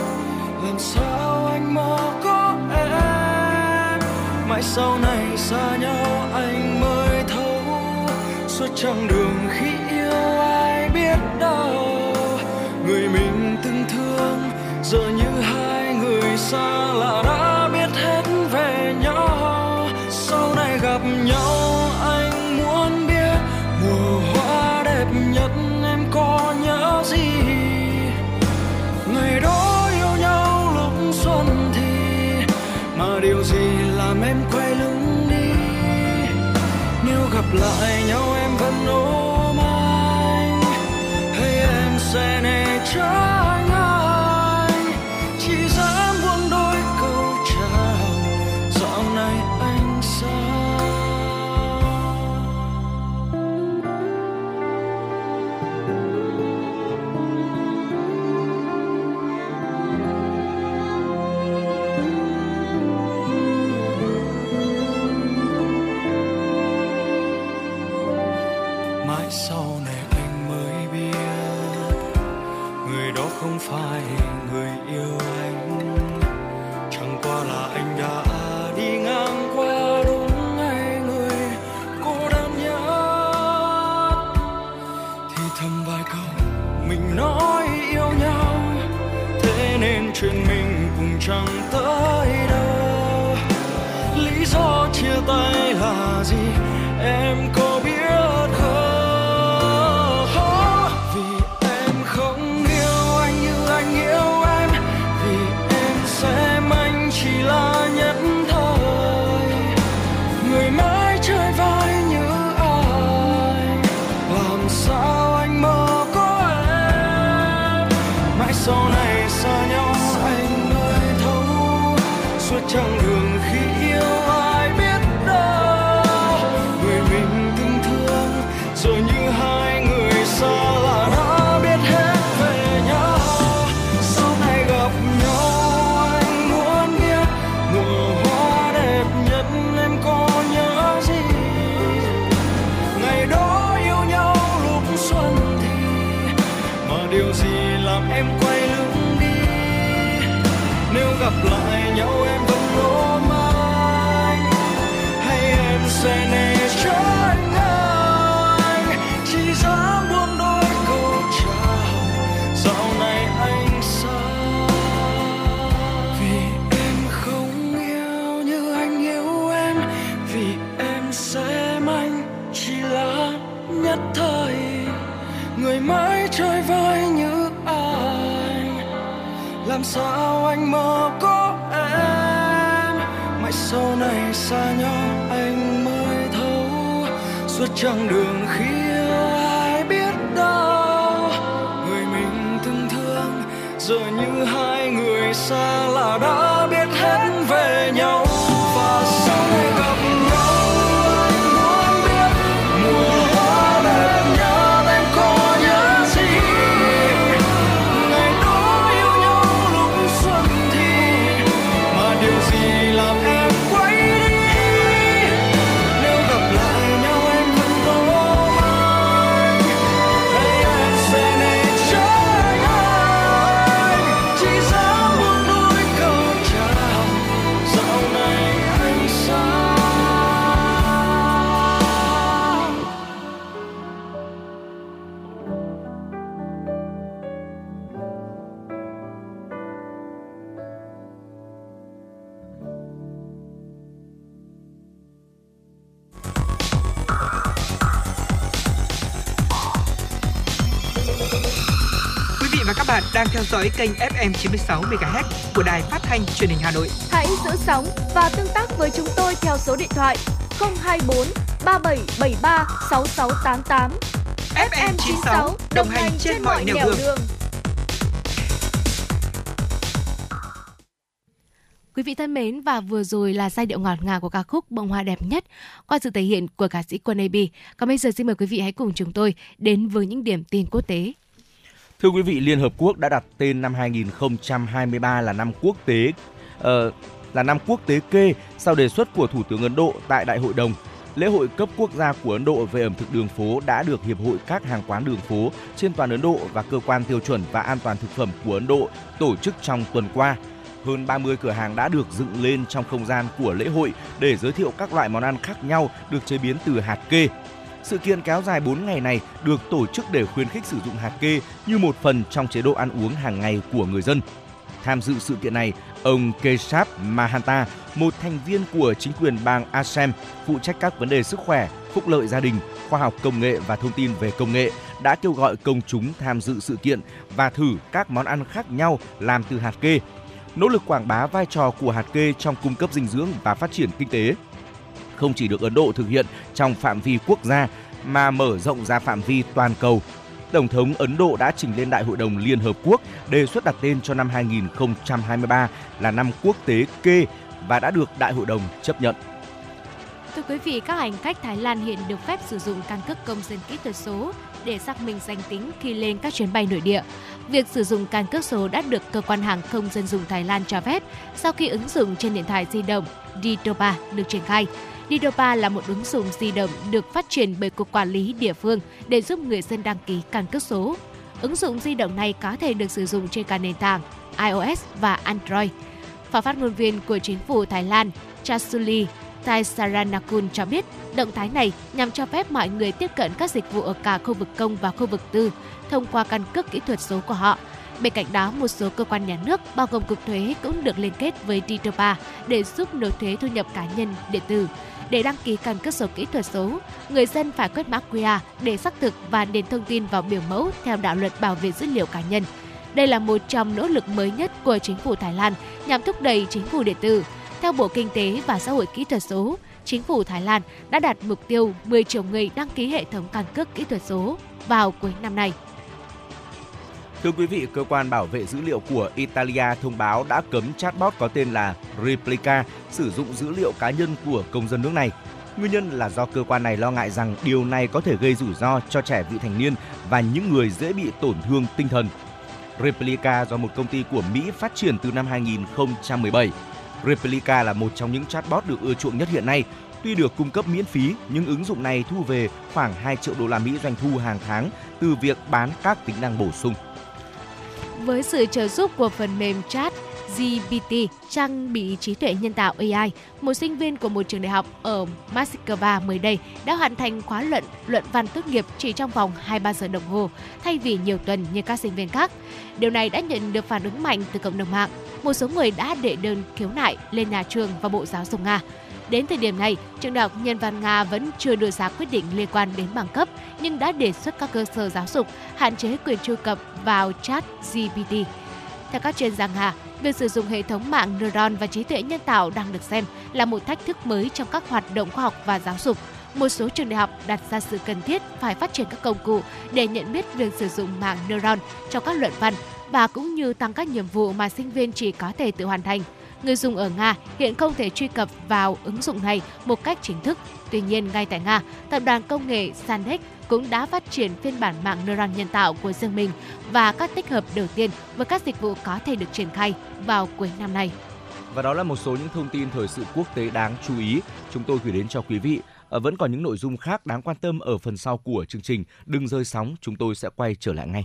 làm sao anh mơ có em. Mãi sau này xa nhau anh mới thấu suốt chặng đường sau này anh mới biết. Người đó không phải mơ có em. Mãi sau này xa nhau anh mới thấu suốt chặng đường theo dõi kênh FM 96 MHz của đài phát thanh truyền hình Hà Nội. Hãy giữ sóng và tương tác với chúng tôi theo số điện thoại 024 3773 6688. FM 96 đồng hành trên mọi nẻo đường. Quý vị thân mến và vừa rồi là giai điệu ngọt ngào của ca khúc Bông hoa đẹp nhất qua sự thể hiện của ca sĩ Quân AB. Còn bây giờ xin mời quý vị hãy cùng chúng tôi đến với những điểm tin quốc tế. Thưa quý vị, Liên Hợp Quốc đã đặt tên năm 2023 là năm quốc tế uh, là năm quốc tế kê sau đề xuất của Thủ tướng Ấn Độ tại Đại hội đồng. Lễ hội cấp quốc gia của Ấn Độ về ẩm thực đường phố đã được Hiệp hội các hàng quán đường phố trên toàn Ấn Độ và Cơ quan tiêu chuẩn và an toàn thực phẩm của Ấn Độ tổ chức trong tuần qua. Hơn 30 cửa hàng đã được dựng lên trong không gian của lễ hội để giới thiệu các loại món ăn khác nhau được chế biến từ hạt kê. Sự kiện kéo dài 4 ngày này được tổ chức để khuyến khích sử dụng hạt kê như một phần trong chế độ ăn uống hàng ngày của người dân. Tham dự sự kiện này, ông Keshap Mahanta, một thành viên của chính quyền bang Assam phụ trách các vấn đề sức khỏe, phúc lợi gia đình, khoa học công nghệ và thông tin về công nghệ, đã kêu gọi công chúng tham dự sự kiện và thử các món ăn khác nhau làm từ hạt kê. Nỗ lực quảng bá vai trò của hạt kê trong cung cấp dinh dưỡng và phát triển kinh tế không chỉ được Ấn Độ thực hiện trong phạm vi quốc gia mà mở rộng ra phạm vi toàn cầu. Tổng thống Ấn Độ đã trình lên Đại hội đồng Liên Hợp Quốc đề xuất đặt tên cho năm 2023 là năm quốc tế kê và đã được Đại hội đồng chấp nhận. Thưa quý vị, các hành khách Thái Lan hiện được phép sử dụng căn cước công dân kỹ thuật số để xác minh danh tính khi lên các chuyến bay nội địa. Việc sử dụng căn cước số đã được cơ quan hàng không dân dụng Thái Lan cho phép sau khi ứng dụng trên điện thoại di động Ditoba được triển khai. Didopa là một ứng dụng di động được phát triển bởi Cục Quản lý địa phương để giúp người dân đăng ký căn cước số. Ứng dụng di động này có thể được sử dụng trên cả nền tảng iOS và Android. Phó phát ngôn viên của chính phủ Thái Lan Chasuli Taisaranakul cho biết động thái này nhằm cho phép mọi người tiếp cận các dịch vụ ở cả khu vực công và khu vực tư thông qua căn cước kỹ thuật số của họ. Bên cạnh đó, một số cơ quan nhà nước, bao gồm Cục Thuế, cũng được liên kết với Didopa để giúp nộp thuế thu nhập cá nhân điện tử. Để đăng ký căn cước số kỹ thuật số, người dân phải quét mã QR để xác thực và điền thông tin vào biểu mẫu theo đạo luật bảo vệ dữ liệu cá nhân. Đây là một trong nỗ lực mới nhất của chính phủ Thái Lan nhằm thúc đẩy chính phủ điện tử. Theo Bộ Kinh tế và Xã hội Kỹ thuật số, chính phủ Thái Lan đã đạt mục tiêu 10 triệu người đăng ký hệ thống căn cước kỹ thuật số vào cuối năm nay. Thưa quý vị, cơ quan bảo vệ dữ liệu của Italia thông báo đã cấm chatbot có tên là Replica sử dụng dữ liệu cá nhân của công dân nước này. Nguyên nhân là do cơ quan này lo ngại rằng điều này có thể gây rủi ro cho trẻ vị thành niên và những người dễ bị tổn thương tinh thần. Replica do một công ty của Mỹ phát triển từ năm 2017. Replica là một trong những chatbot được ưa chuộng nhất hiện nay. Tuy được cung cấp miễn phí, nhưng ứng dụng này thu về khoảng 2 triệu đô la Mỹ doanh thu hàng tháng từ việc bán các tính năng bổ sung. Với sự trợ giúp của phần mềm chat GPT trang bị trí tuệ nhân tạo AI, một sinh viên của một trường đại học ở Moscow mới đây đã hoàn thành khóa luận luận văn tốt nghiệp chỉ trong vòng 2-3 giờ đồng hồ, thay vì nhiều tuần như các sinh viên khác. Điều này đã nhận được phản ứng mạnh từ cộng đồng mạng. Một số người đã đệ đơn khiếu nại lên nhà trường và Bộ Giáo dục Nga. Đến thời điểm này, trường đại học Nhân văn Nga vẫn chưa đưa ra quyết định liên quan đến bằng cấp, nhưng đã đề xuất các cơ sở giáo dục hạn chế quyền truy cập vào chat GPT. Theo các chuyên gia Nga, việc sử dụng hệ thống mạng neuron và trí tuệ nhân tạo đang được xem là một thách thức mới trong các hoạt động khoa học và giáo dục. Một số trường đại học đặt ra sự cần thiết phải phát triển các công cụ để nhận biết việc sử dụng mạng neuron trong các luận văn và cũng như tăng các nhiệm vụ mà sinh viên chỉ có thể tự hoàn thành. Người dùng ở Nga hiện không thể truy cập vào ứng dụng này một cách chính thức. Tuy nhiên, ngay tại Nga, tập đoàn công nghệ Sandex cũng đã phát triển phiên bản mạng neuron nhân tạo của riêng mình và các tích hợp đầu tiên với các dịch vụ có thể được triển khai vào cuối năm nay. Và đó là một số những thông tin thời sự quốc tế đáng chú ý chúng tôi gửi đến cho quý vị. Ờ, vẫn còn những nội dung khác đáng quan tâm ở phần sau của chương trình. Đừng rơi sóng, chúng tôi sẽ quay trở lại ngay.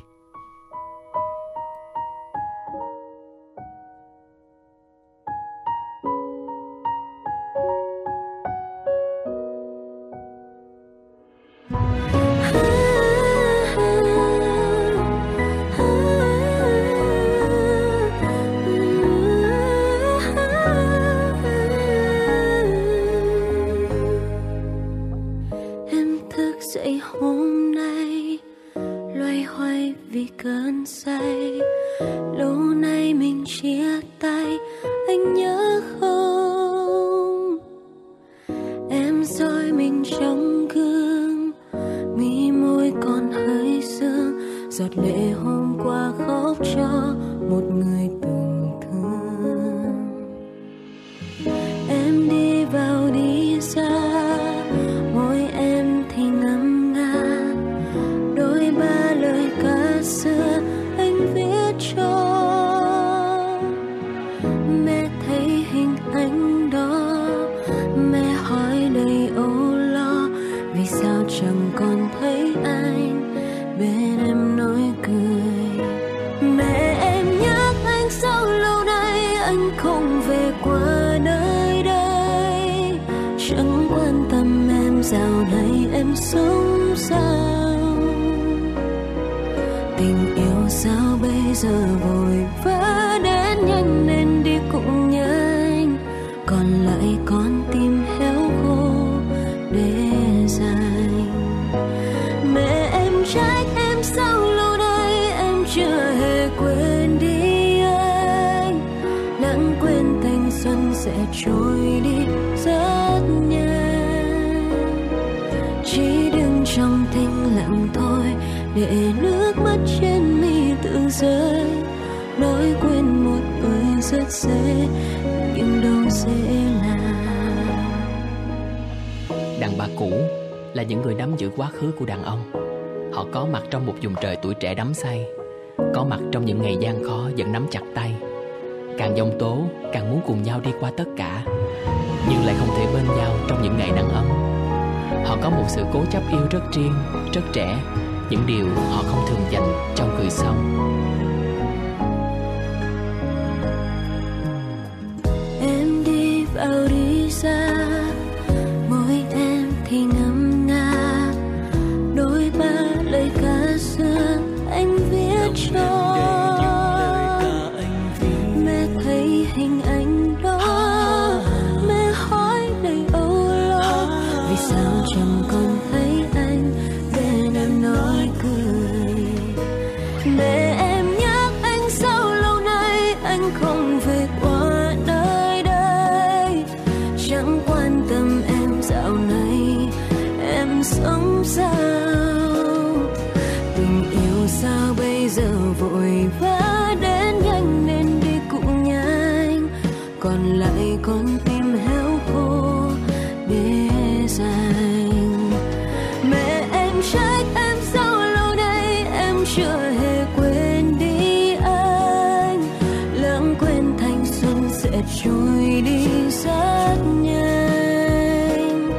Rồi đi rất nhanh.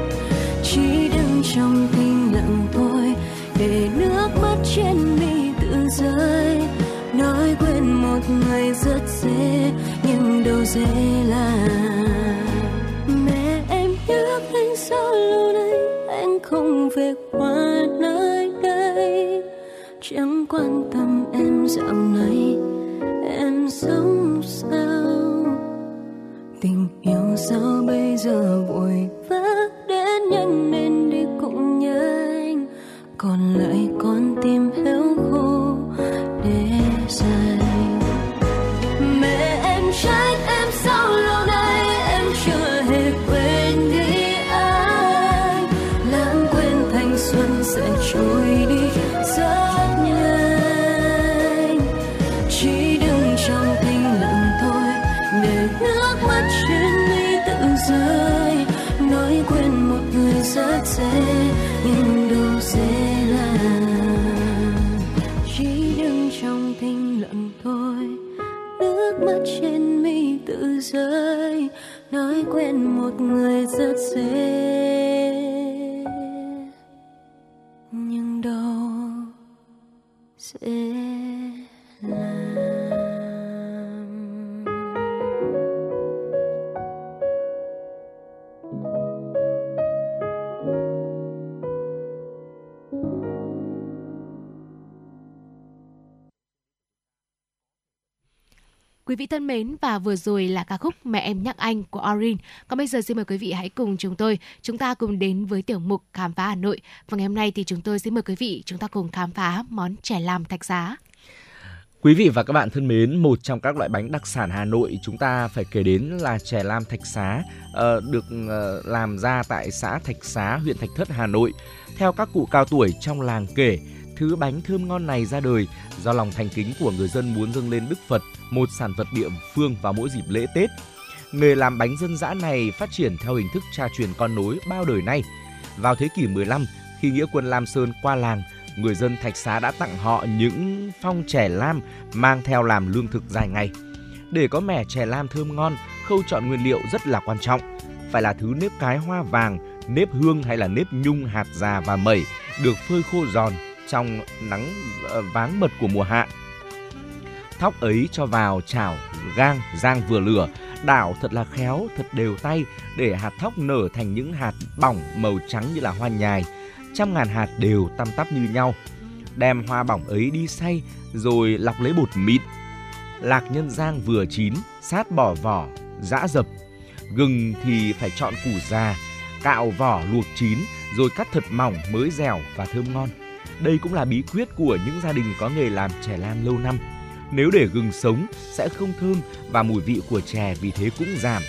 Chỉ đứng trong kinh lặng thôi, để nước mắt trên mi tự rơi. Nói quên một người rất dễ, nhưng đâu dễ là mẹ em nhắc anh sao lâu nay anh không về qua nơi đây. Chẳng quan tâm em dạo này, em sống sao bây giờ vị thân mến và vừa rồi là ca khúc Mẹ em nhắc anh của Orin. Còn bây giờ xin mời quý vị hãy cùng chúng tôi, chúng ta cùng đến với tiểu mục khám phá Hà Nội. Và ngày hôm nay thì chúng tôi xin mời quý vị chúng ta cùng khám phá món chè lam thạch giá. Quý vị và các bạn thân mến, một trong các loại bánh đặc sản Hà Nội chúng ta phải kể đến là chè lam thạch xá, ờ, được ờ, làm ra tại xã Thạch Xá, huyện Thạch Thất, Hà Nội. Theo các cụ cao tuổi trong làng kể, thứ bánh thơm ngon này ra đời do lòng thành kính của người dân muốn dâng lên Đức Phật, một sản vật địa phương vào mỗi dịp lễ Tết. Nghề làm bánh dân dã này phát triển theo hình thức cha truyền con nối bao đời nay. Vào thế kỷ 15, khi nghĩa quân Lam Sơn qua làng, người dân Thạch Xá đã tặng họ những phong chè lam mang theo làm lương thực dài ngày. Để có mẻ chè lam thơm ngon, khâu chọn nguyên liệu rất là quan trọng. Phải là thứ nếp cái hoa vàng, nếp hương hay là nếp nhung hạt già và mẩy được phơi khô giòn trong nắng ờ, váng mật của mùa hạ. Thóc ấy cho vào chảo gang rang vừa lửa, đảo thật là khéo, thật đều tay để hạt thóc nở thành những hạt bỏng màu trắng như là hoa nhài. Trăm ngàn hạt đều tăm tắp như nhau. Đem hoa bỏng ấy đi xay rồi lọc lấy bột mịn. Lạc nhân giang vừa chín, sát bỏ vỏ, giã dập. Gừng thì phải chọn củ già, cạo vỏ luộc chín rồi cắt thật mỏng mới dẻo và thơm ngon. Đây cũng là bí quyết của những gia đình có nghề làm chè lam lâu năm. Nếu để gừng sống sẽ không thơm và mùi vị của chè vì thế cũng giảm.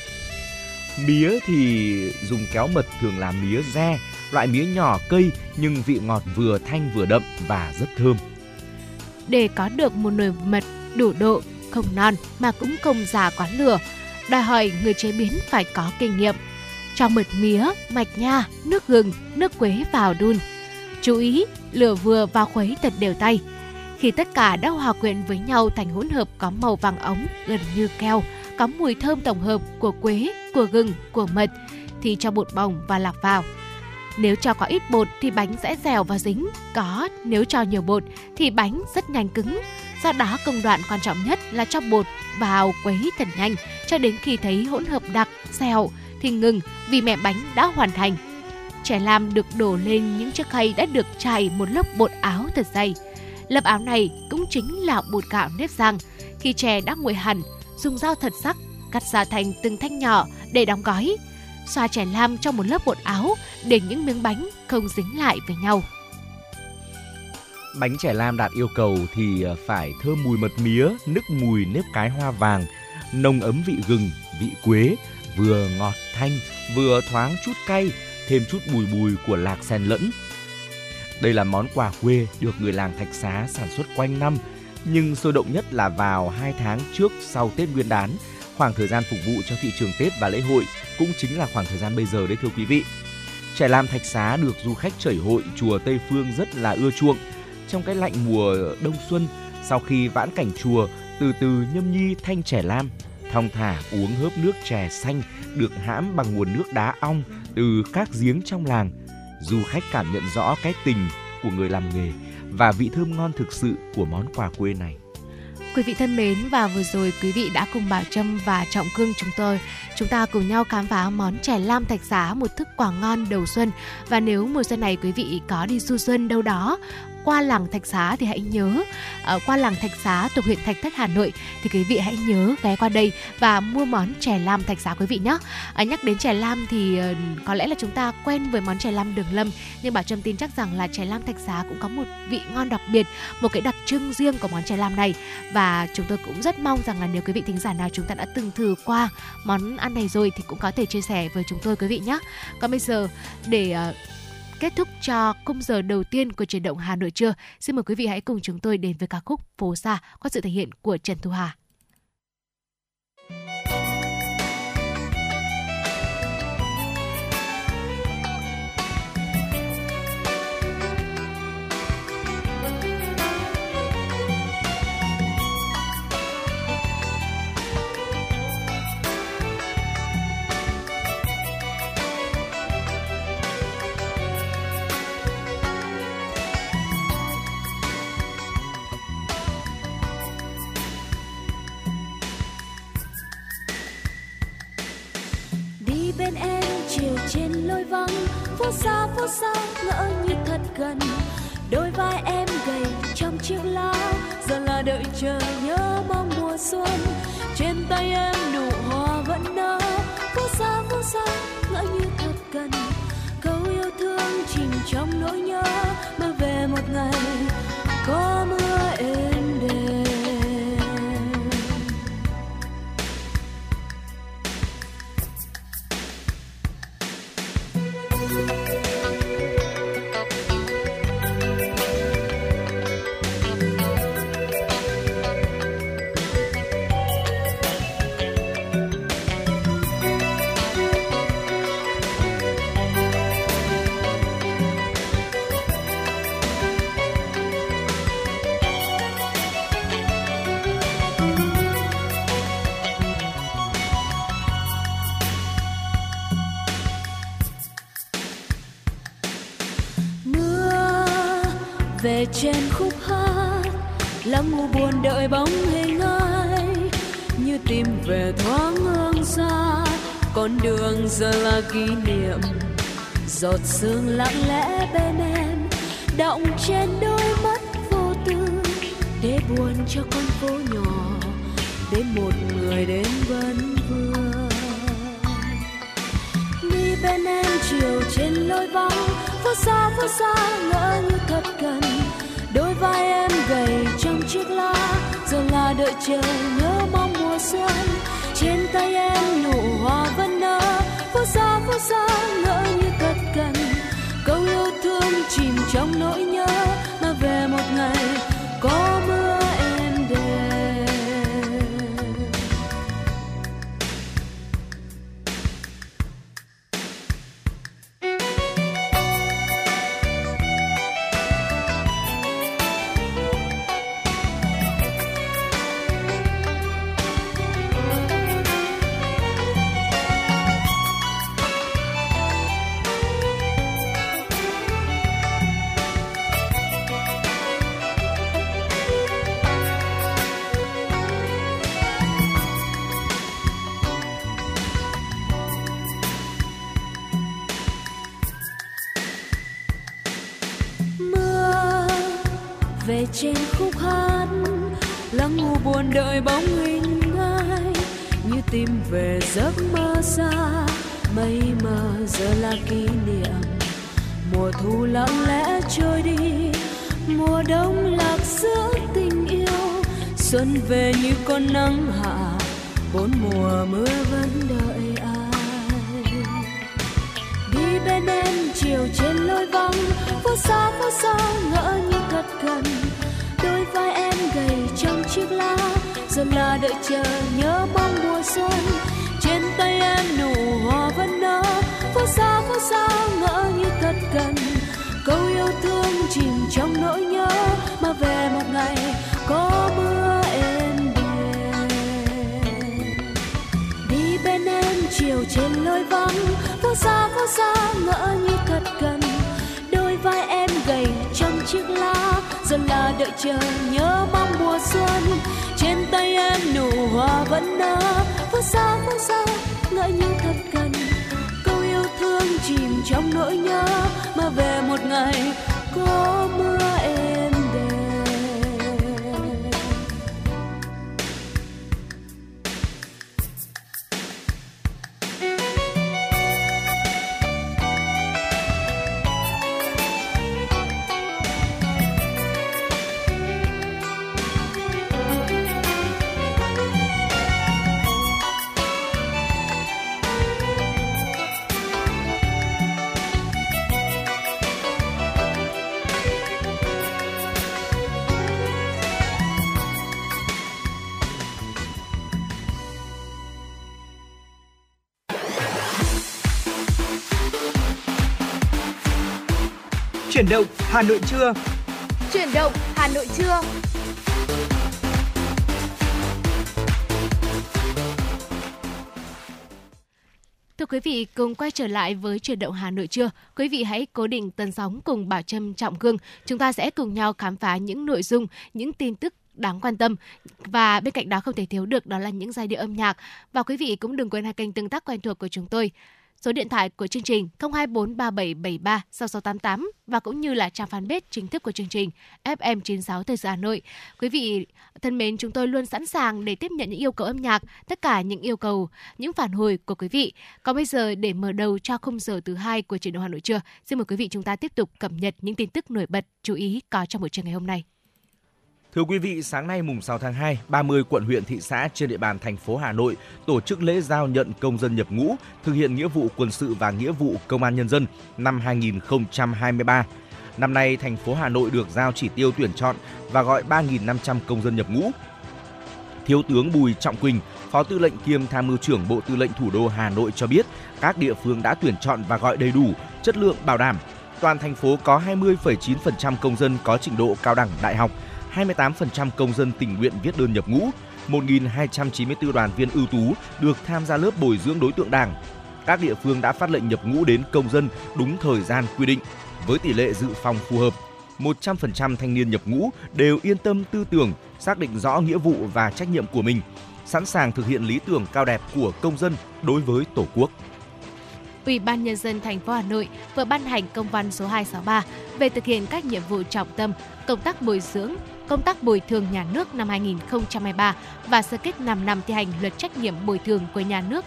Mía thì dùng kéo mật thường là mía re, loại mía nhỏ cây nhưng vị ngọt vừa thanh vừa đậm và rất thơm. Để có được một nồi mật đủ độ, không non mà cũng không già quá lửa, đòi hỏi người chế biến phải có kinh nghiệm. Cho mật mía, mạch nha, nước gừng, nước quế vào đun. Chú ý, lửa vừa và khuấy thật đều tay. Khi tất cả đã hòa quyện với nhau thành hỗn hợp có màu vàng ống gần như keo, có mùi thơm tổng hợp của quế, của gừng, của mật thì cho bột bồng và lạc vào. Nếu cho có ít bột thì bánh sẽ dẻo và dính, có nếu cho nhiều bột thì bánh rất nhanh cứng. Do đó công đoạn quan trọng nhất là cho bột vào quấy thật nhanh cho đến khi thấy hỗn hợp đặc, dẻo thì ngừng vì mẹ bánh đã hoàn thành. Trẻ lam được đổ lên những chiếc khay đã được trải một lớp bột áo thật dày. Lớp áo này cũng chính là bột gạo nếp rang. Khi chè đã nguội hẳn, dùng dao thật sắc cắt ra thành từng thanh nhỏ để đóng gói. Xoa chè lam trong một lớp bột áo để những miếng bánh không dính lại với nhau. Bánh chè lam đạt yêu cầu thì ờ, phải thơm mùi mật mía, nức mùi nếp cái hoa vàng, nồng ấm vị gừng, vị quế, vừa ngọt thanh, vừa thoáng chút cay, thêm chút bùi bùi của lạc xen lẫn. Đây là món quà quê được người làng Thạch Xá sản xuất quanh năm, nhưng sôi động nhất là vào 2 tháng trước sau Tết Nguyên đán, khoảng thời gian phục vụ cho thị trường Tết và lễ hội cũng chính là khoảng thời gian bây giờ đấy thưa quý vị. Trẻ lam Thạch Xá được du khách chảy hội chùa Tây Phương rất là ưa chuộng. Trong cái lạnh mùa đông xuân, sau khi vãn cảnh chùa, từ từ nhâm nhi thanh trẻ lam, thong thả uống hớp nước chè xanh được hãm bằng nguồn nước đá ong từ các giếng trong làng. Du khách cảm nhận rõ cái tình của người làm nghề và vị thơm ngon thực sự của món quà quê này. Quý vị thân mến, và vừa rồi quý vị đã cùng Bảo Trâm và Trọng Cương chúng tôi, chúng ta cùng nhau khám phá món chè lam thạch giá, một thức quà ngon đầu xuân và nếu mùa xuân này quý vị có đi du xuân đâu đó qua làng Thạch Xá thì hãy nhớ uh, qua làng Thạch Xá thuộc huyện Thạch Thất Hà Nội thì quý vị hãy nhớ ghé qua đây và mua món chè lam Thạch Xá quý vị nhé. À, nhắc đến chè lam thì uh, có lẽ là chúng ta quen với món chè lam Đường Lâm nhưng Bảo Trâm tin chắc rằng là chè lam Thạch Xá cũng có một vị ngon đặc biệt, một cái đặc trưng riêng của món chè lam này và chúng tôi cũng rất mong rằng là nếu quý vị thính giả nào chúng ta đã từng thử qua món ăn này rồi thì cũng có thể chia sẻ với chúng tôi quý vị nhé. Còn bây giờ để uh, kết thúc cho khung giờ đầu tiên của chuyển động Hà Nội trưa. Xin mời quý vị hãy cùng chúng tôi đến với ca khúc Phố xa qua sự thể hiện của Trần Thu Hà. Vắng. Phố xa phố xa, ngỡ như thật gần. Đôi vai em gầy trong chiếc lá. Giờ là đợi chờ nhớ mong mùa xuân. Trên tay em nụ hoa vẫn nở. Phố xa phố xa, ngỡ như thật gần. Câu yêu thương chìm trong nỗi nhớ. Mà về một ngày có mưa êm. Trên khúc hát. Lắng u buồn đợi bóng hình ai như tìm về thoáng hương xa. Con đường giờ là kỷ niệm, giọt sương lặng lẽ bên em. Động trên đôi mắt vô tư, để buồn cho con phố nhỏ, để một người đến vẫn vương. Đi bên em chiều trên lối vắng, phố xa phố xa ngỡ ngàng đợi chờ nhớ mong mùa xuân. Trên tay em nụ hoa vẫn nở, phút xa phút xa ngỡ như thật cần câu yêu thương chìm trong nỗi Hà Nội trưa. Chuyển động Hà Nội trưa. Thưa quý vị, cùng quay trở lại với chuyển động Hà Nội trưa. Quý vị hãy cố định tần sóng cùng Bảo Trâm Trọng Cương. Chúng ta sẽ cùng nhau khám phá những nội dung, những tin tức đáng quan tâm và bên cạnh đó không thể thiếu được đó là những giai điệu âm nhạc và quý vị cũng đừng quên hai kênh tương tác quen thuộc của chúng tôi số điện thoại của chương trình 0243773 6688 và cũng như là trang fanpage chính thức của chương trình FM96 Thời sự Hà Nội. Quý vị thân mến, chúng tôi luôn sẵn sàng để tiếp nhận những yêu cầu âm nhạc, tất cả những yêu cầu, những phản hồi của quý vị. Còn bây giờ để mở đầu cho khung giờ thứ hai của truyền động Hà Nội trưa, xin mời quý vị chúng ta tiếp tục cập nhật những tin tức nổi bật chú ý có trong buổi trưa ngày hôm nay. Thưa quý vị, sáng nay mùng 6 tháng 2, 30 quận huyện thị xã trên địa bàn thành phố Hà Nội tổ chức lễ giao nhận công dân nhập ngũ, thực hiện nghĩa vụ quân sự và nghĩa vụ công an nhân dân năm 2023. Năm nay, thành phố Hà Nội được giao chỉ tiêu tuyển chọn và gọi 3.500 công dân nhập ngũ. Thiếu tướng Bùi Trọng Quỳnh, Phó Tư lệnh kiêm Tham mưu trưởng Bộ Tư lệnh Thủ đô Hà Nội cho biết, các địa phương đã tuyển chọn và gọi đầy đủ, chất lượng bảo đảm. Toàn thành phố có 20,9% công dân có trình độ cao đẳng đại học, 28% công dân tình nguyện viết đơn nhập ngũ, 1.294 đoàn viên ưu tú được tham gia lớp bồi dưỡng đối tượng đảng. Các địa phương đã phát lệnh nhập ngũ đến công dân đúng thời gian quy định, với tỷ lệ dự phòng phù hợp. 100% thanh niên nhập ngũ đều yên tâm tư tưởng, xác định rõ nghĩa vụ và trách nhiệm của mình, sẵn sàng thực hiện lý tưởng cao đẹp của công dân đối với Tổ quốc. Ủy ban nhân dân thành phố Hà Nội vừa ban hành công văn số 263 về thực hiện các nhiệm vụ trọng tâm, công tác bồi dưỡng, công tác bồi thường nhà nước năm 2023 và sơ kết 5 năm thi hành luật trách nhiệm bồi thường của nhà nước.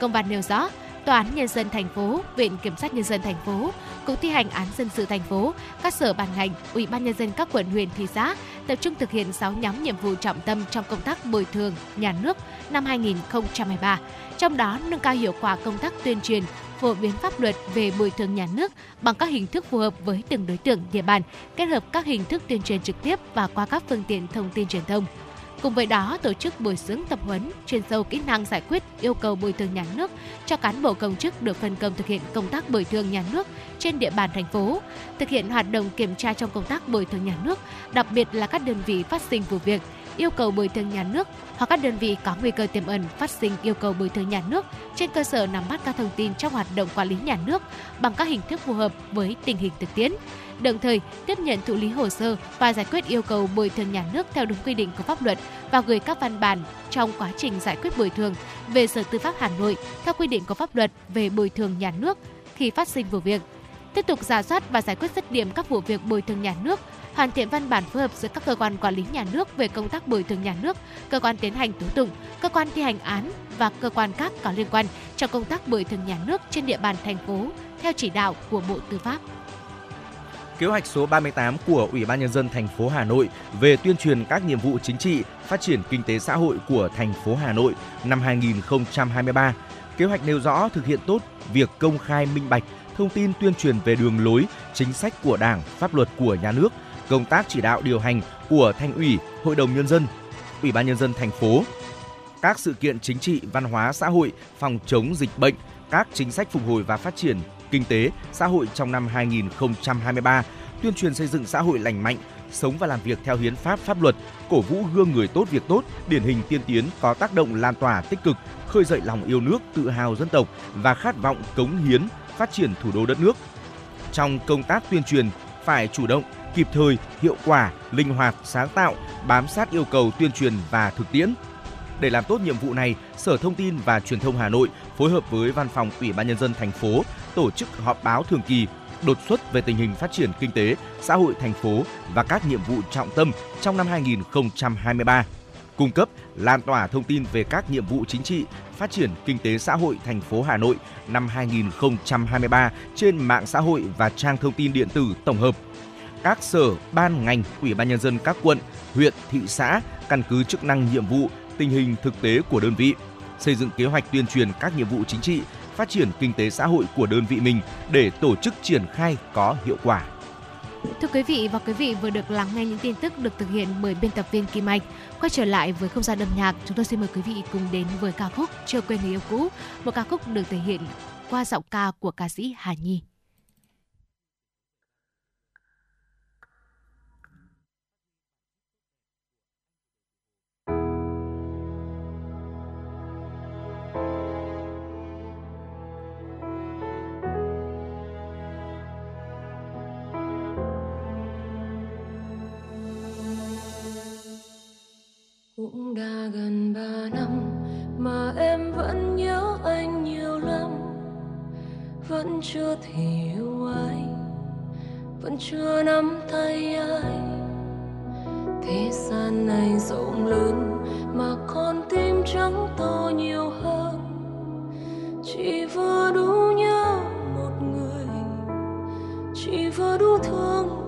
Công văn nêu rõ, Tòa án Nhân dân thành phố, Viện Kiểm sát Nhân dân thành phố, Cục thi hành án dân sự thành phố, các sở ban ngành, Ủy ban Nhân dân các quận huyện thị xã tập trung thực hiện 6 nhóm nhiệm vụ trọng tâm trong công tác bồi thường nhà nước năm 2023. Trong đó, nâng cao hiệu quả công tác tuyên truyền, phổ biến pháp luật về bồi thường nhà nước bằng các hình thức phù hợp với từng đối tượng địa bàn, kết hợp các hình thức tuyên truyền trực tiếp và qua các phương tiện thông tin truyền thông. Cùng với đó, tổ chức bồi dưỡng tập huấn, chuyên sâu kỹ năng giải quyết yêu cầu bồi thường nhà nước cho cán bộ công chức được phân công thực hiện công tác bồi thường nhà nước trên địa bàn thành phố, thực hiện hoạt động kiểm tra trong công tác bồi thường nhà nước, đặc biệt là các đơn vị phát sinh vụ việc, yêu cầu bồi thường nhà nước hoặc các đơn vị có nguy cơ tiềm ẩn phát sinh yêu cầu bồi thường nhà nước trên cơ sở nắm bắt các thông tin trong hoạt động quản lý nhà nước bằng các hình thức phù hợp với tình hình thực tiễn đồng thời, tiếp nhận thụ lý hồ sơ và giải quyết yêu cầu bồi thường nhà nước theo đúng quy định của pháp luật và gửi các văn bản trong quá trình giải quyết bồi thường về Sở Tư pháp Hà Nội theo quy định của pháp luật về bồi thường nhà nước khi phát sinh vụ việc. Tiếp tục giả soát và giải quyết dứt điểm các vụ việc bồi thường nhà nước, hoàn thiện văn bản phối hợp giữa các cơ quan quản lý nhà nước về công tác bồi thường nhà nước, cơ quan tiến hành tố tụng, cơ quan thi hành án và cơ quan khác có liên quan trong công tác bồi thường nhà nước trên địa bàn thành phố theo chỉ đạo của Bộ Tư pháp. Kế hoạch số 38 của Ủy ban nhân dân thành phố Hà Nội về tuyên truyền các nhiệm vụ chính trị, phát triển kinh tế xã hội của thành phố Hà Nội năm 2023. Kế hoạch nêu rõ thực hiện tốt việc công khai minh bạch thông tin tuyên truyền về đường lối, chính sách của Đảng, pháp luật của nhà nước, công tác chỉ đạo điều hành của Thành ủy, Hội đồng nhân dân, Ủy ban nhân dân thành phố, các sự kiện chính trị, văn hóa, xã hội, phòng chống dịch bệnh, các chính sách phục hồi và phát triển kinh tế, xã hội trong năm 2023, tuyên truyền xây dựng xã hội lành mạnh, sống và làm việc theo hiến pháp pháp luật, cổ vũ gương người tốt việc tốt, điển hình tiên tiến có tác động lan tỏa tích cực, khơi dậy lòng yêu nước, tự hào dân tộc và khát vọng cống hiến phát triển thủ đô đất nước. Trong công tác tuyên truyền, phải chủ động, kịp thời, hiệu quả, linh hoạt, sáng tạo, bám sát yêu cầu tuyên truyền và thực tiễn. Để làm tốt nhiệm vụ này, Sở Thông tin và Truyền thông Hà Nội phối hợp với Văn phòng Ủy ban nhân dân thành phố tổ chức họp báo thường kỳ đột xuất về tình hình phát triển kinh tế, xã hội thành phố và các nhiệm vụ trọng tâm trong năm 2023 cung cấp, lan tỏa thông tin về các nhiệm vụ chính trị, phát triển kinh tế xã hội thành phố Hà Nội năm 2023 trên mạng xã hội và trang thông tin điện tử tổng hợp. Các sở, ban ngành, ủy ban nhân dân các quận, huyện, thị xã căn cứ chức năng nhiệm vụ, tình hình thực tế của đơn vị, xây dựng kế hoạch tuyên truyền các nhiệm vụ chính trị, phát triển kinh tế xã hội của đơn vị mình để tổ chức triển khai có hiệu quả. Thưa quý vị và quý vị vừa được lắng nghe những tin tức được thực hiện bởi biên tập viên Kim Anh. Quay trở lại với không gian âm nhạc, chúng tôi xin mời quý vị cùng đến với ca khúc Chưa quên người yêu cũ, một ca khúc được thể hiện qua giọng ca của ca sĩ Hà Nhi. Cũng đã gần ba năm mà em vẫn nhớ anh nhiều lắm. Vẫn chưa thể yêu ai, vẫn chưa nắm tay ai. Thế gian này rộng lớn mà con tim trắng to nhiều hơn. Chỉ vừa đủ nhớ một người, chỉ vừa đủ thương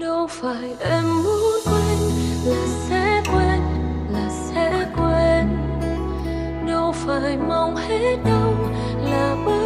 đâu phải em muốn quên là sẽ quên, là sẽ quên. Đâu phải mong hết đâu là bớt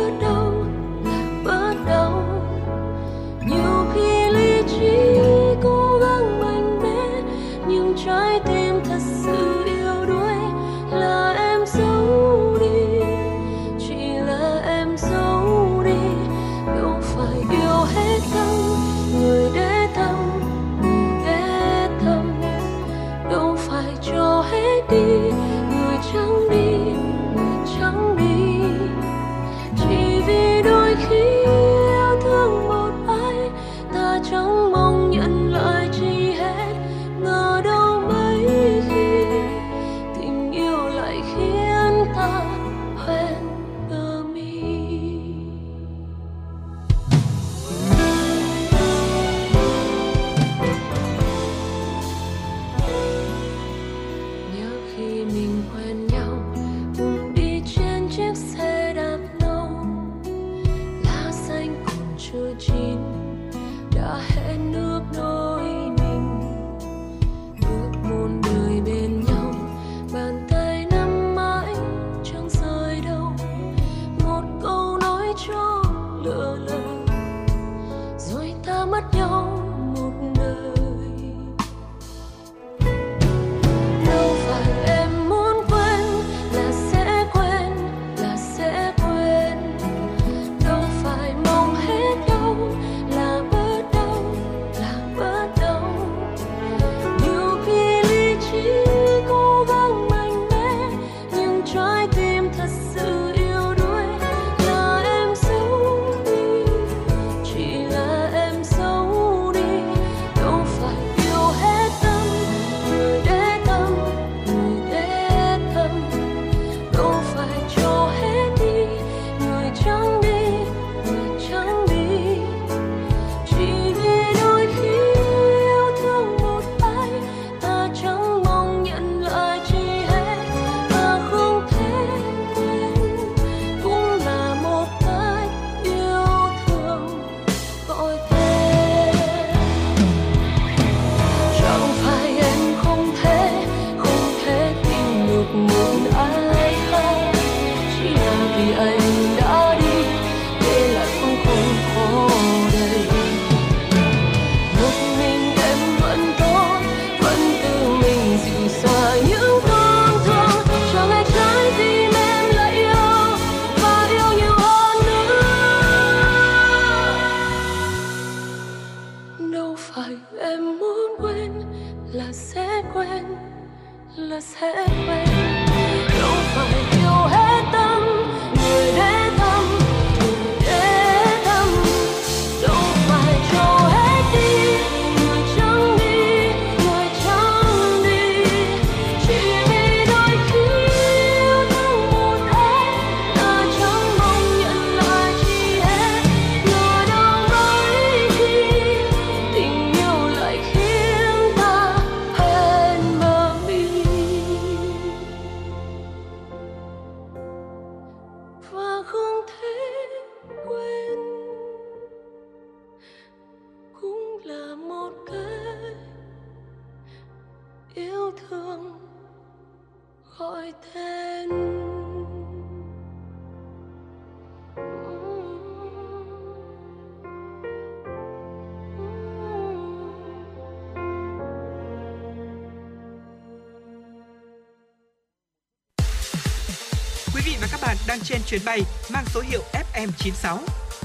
chuyến bay mang số hiệu FM96.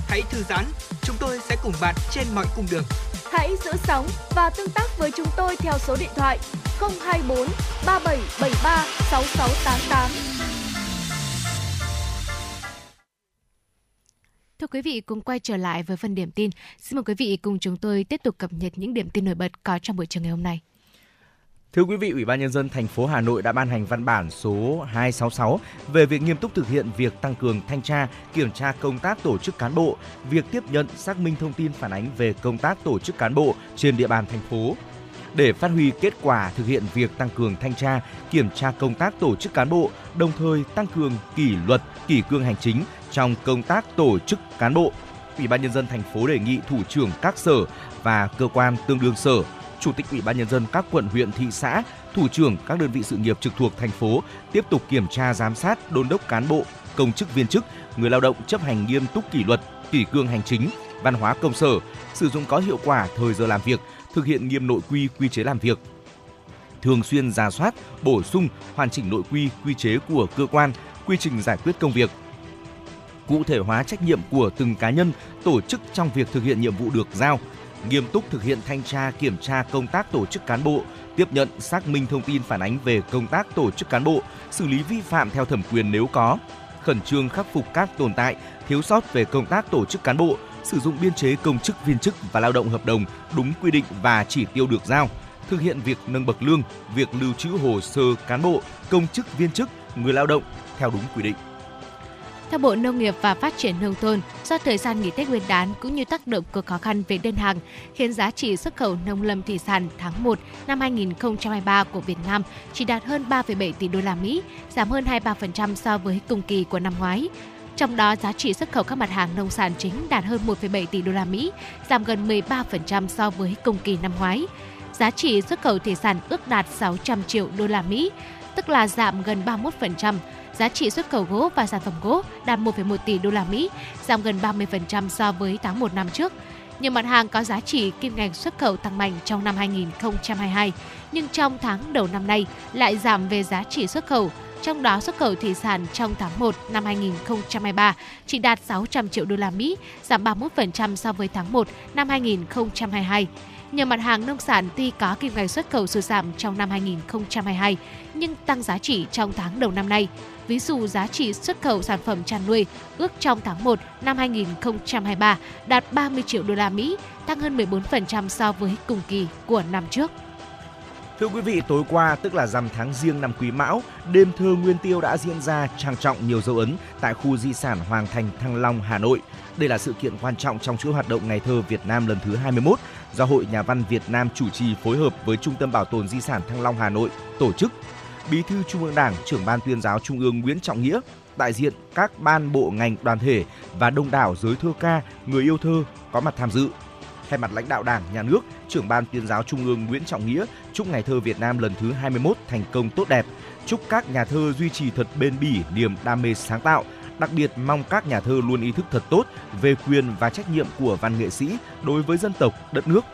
Hãy thư giãn, chúng tôi sẽ cùng bạn trên mọi cung đường. Hãy giữ sóng và tương tác với chúng tôi theo số điện thoại 024 3773 6688. Thưa quý vị, cùng quay trở lại với phần điểm tin. Xin mời quý vị cùng chúng tôi tiếp tục cập nhật những điểm tin nổi bật có trong buổi trường ngày hôm nay. Thưa quý vị, Ủy ban nhân dân thành phố Hà Nội đã ban hành văn bản số 266 về việc nghiêm túc thực hiện việc tăng cường thanh tra, kiểm tra công tác tổ chức cán bộ, việc tiếp nhận, xác minh thông tin phản ánh về công tác tổ chức cán bộ trên địa bàn thành phố. Để phát huy kết quả thực hiện việc tăng cường thanh tra, kiểm tra công tác tổ chức cán bộ, đồng thời tăng cường kỷ luật, kỷ cương hành chính trong công tác tổ chức cán bộ, Ủy ban nhân dân thành phố đề nghị thủ trưởng các sở và cơ quan tương đương sở Chủ tịch Ủy ban nhân dân các quận huyện thị xã, thủ trưởng các đơn vị sự nghiệp trực thuộc thành phố tiếp tục kiểm tra giám sát, đôn đốc cán bộ, công chức viên chức, người lao động chấp hành nghiêm túc kỷ luật, kỷ cương hành chính, văn hóa công sở, sử dụng có hiệu quả thời giờ làm việc, thực hiện nghiêm nội quy quy chế làm việc. Thường xuyên ra soát, bổ sung, hoàn chỉnh nội quy quy chế của cơ quan, quy trình giải quyết công việc, cụ thể hóa trách nhiệm của từng cá nhân, tổ chức trong việc thực hiện nhiệm vụ được giao, nghiêm túc thực hiện thanh tra kiểm tra công tác tổ chức cán bộ, tiếp nhận xác minh thông tin phản ánh về công tác tổ chức cán bộ, xử lý vi phạm theo thẩm quyền nếu có, khẩn trương khắc phục các tồn tại, thiếu sót về công tác tổ chức cán bộ, sử dụng biên chế công chức viên chức và lao động hợp đồng đúng quy định và chỉ tiêu được giao, thực hiện việc nâng bậc lương, việc lưu trữ hồ sơ cán bộ, công chức viên chức, người lao động theo đúng quy định. Theo Bộ Nông nghiệp và Phát triển Nông thôn, do thời gian nghỉ Tết Nguyên đán cũng như tác động của khó khăn về đơn hàng, khiến giá trị xuất khẩu nông lâm thủy sản tháng 1 năm 2023 của Việt Nam chỉ đạt hơn 3,7 tỷ đô la Mỹ, giảm hơn 23% so với cùng kỳ của năm ngoái. Trong đó, giá trị xuất khẩu các mặt hàng nông sản chính đạt hơn 1,7 tỷ đô la Mỹ, giảm gần 13% so với cùng kỳ năm ngoái. Giá trị xuất khẩu thủy sản ước đạt 600 triệu đô la Mỹ, tức là giảm gần 31%, giá trị xuất khẩu gỗ và sản phẩm gỗ đạt 1,1 tỷ đô la Mỹ, giảm gần 30% so với tháng 1 năm trước. Nhiều mặt hàng có giá trị kim ngạch xuất khẩu tăng mạnh trong năm 2022, nhưng trong tháng đầu năm nay lại giảm về giá trị xuất khẩu. Trong đó xuất khẩu thủy sản trong tháng 1 năm 2023 chỉ đạt 600 triệu đô la Mỹ, giảm 31% so với tháng 1 năm 2022. Nhiều mặt hàng nông sản tuy có kim ngạch xuất khẩu sụt giảm trong năm 2022 nhưng tăng giá trị trong tháng đầu năm nay. Ví dụ giá trị xuất khẩu sản phẩm chăn nuôi ước trong tháng 1 năm 2023 đạt 30 triệu đô la Mỹ, tăng hơn 14% so với cùng kỳ của năm trước. Thưa quý vị, tối qua tức là rằm tháng riêng năm Quý Mão, đêm thơ Nguyên Tiêu đã diễn ra trang trọng nhiều dấu ấn tại khu di sản Hoàng Thành Thăng Long, Hà Nội. Đây là sự kiện quan trọng trong chuỗi hoạt động Ngày thơ Việt Nam lần thứ 21 do Hội Nhà văn Việt Nam chủ trì phối hợp với Trung tâm Bảo tồn Di sản Thăng Long Hà Nội tổ chức. Bí thư Trung ương Đảng, trưởng ban tuyên giáo Trung ương Nguyễn Trọng Nghĩa, đại diện các ban bộ ngành đoàn thể và đông đảo giới thơ ca, người yêu thơ có mặt tham dự. Thay mặt lãnh đạo Đảng, Nhà nước, trưởng ban tuyên giáo Trung ương Nguyễn Trọng Nghĩa chúc Ngày thơ Việt Nam lần thứ 21 thành công tốt đẹp, chúc các nhà thơ duy trì thật bền bỉ niềm đam mê sáng tạo, đặc biệt mong các nhà thơ luôn ý thức thật tốt về quyền và trách nhiệm của văn nghệ sĩ đối với dân tộc, đất nước.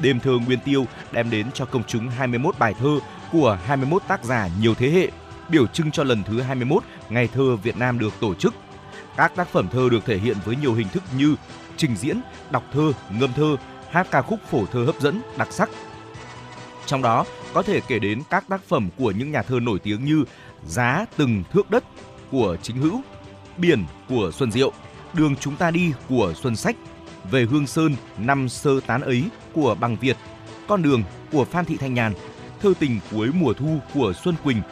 Đêm thơ Nguyên Tiêu đem đến cho công chúng 21 bài thơ của 21 tác giả nhiều thế hệ, biểu trưng cho lần thứ 21 Ngày thơ Việt Nam được tổ chức. Các tác phẩm thơ được thể hiện với nhiều hình thức như trình diễn, đọc thơ, ngâm thơ, hát ca khúc phổ thơ hấp dẫn, đặc sắc. Trong đó có thể kể đến các tác phẩm của những nhà thơ nổi tiếng như Giá từng thước đất của Chính Hữu, Biển của Xuân Diệu, Đường chúng ta đi của Xuân Sách, về Hương Sơn năm sơ tán ấy của Bằng Việt, Con đường của Phan Thị Thanh Nhàn, Thơ tình cuối mùa thu của Xuân Quỳnh,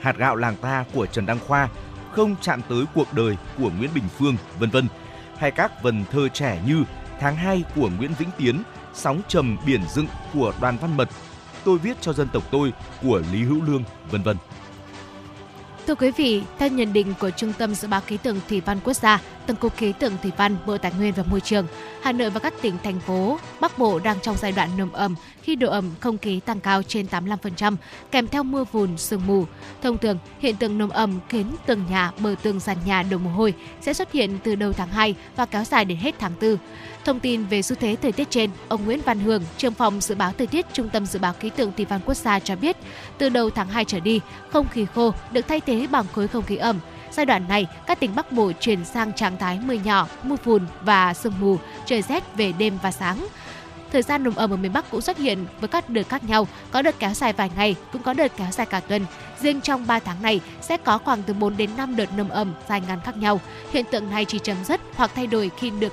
Hạt gạo làng ta của Trần Đăng Khoa, Không chạm tới cuộc đời của Nguyễn Bình Phương, vân vân hay các vần thơ trẻ như Tháng 2 của Nguyễn Vĩnh Tiến, Sóng trầm biển dựng của Đoàn Văn Mật, Tôi viết cho dân tộc tôi của Lý Hữu Lương, vân vân. Thưa quý vị, theo nhận định của Trung tâm Dự báo Khí tượng Thủy văn Quốc gia, Tổng cục Khí tượng Thủy văn, Bộ Tài nguyên và Môi trường, Hà Nội và các tỉnh thành phố Bắc Bộ đang trong giai đoạn nồm ẩm khi độ ẩm không khí tăng cao trên 85%, kèm theo mưa phùn, sương mù. Thông thường, hiện tượng nồm ẩm khiến tường nhà, bờ tường sàn nhà đổ mồ hôi sẽ xuất hiện từ đầu tháng 2 và kéo dài đến hết tháng 4. Thông tin về xu thế thời tiết trên, ông Nguyễn Văn Hường, trưởng phòng dự báo thời tiết Trung tâm Dự báo Khí tượng Thủy văn Quốc gia cho biết, từ đầu tháng 2 trở đi, không khí khô được thay thế bằng khối không khí ẩm. Giai đoạn này, các tỉnh Bắc Bộ chuyển sang trạng thái mưa nhỏ, mưa phùn và sương mù, trời rét về đêm và sáng. Thời gian nồm ẩm ở miền Bắc cũng xuất hiện với các đợt khác nhau, có đợt kéo dài vài ngày, cũng có đợt kéo dài cả tuần. Riêng trong 3 tháng này sẽ có khoảng từ 4 đến 5 đợt nồm ẩm dài ngắn khác nhau. Hiện tượng này chỉ chấm dứt hoặc thay đổi khi được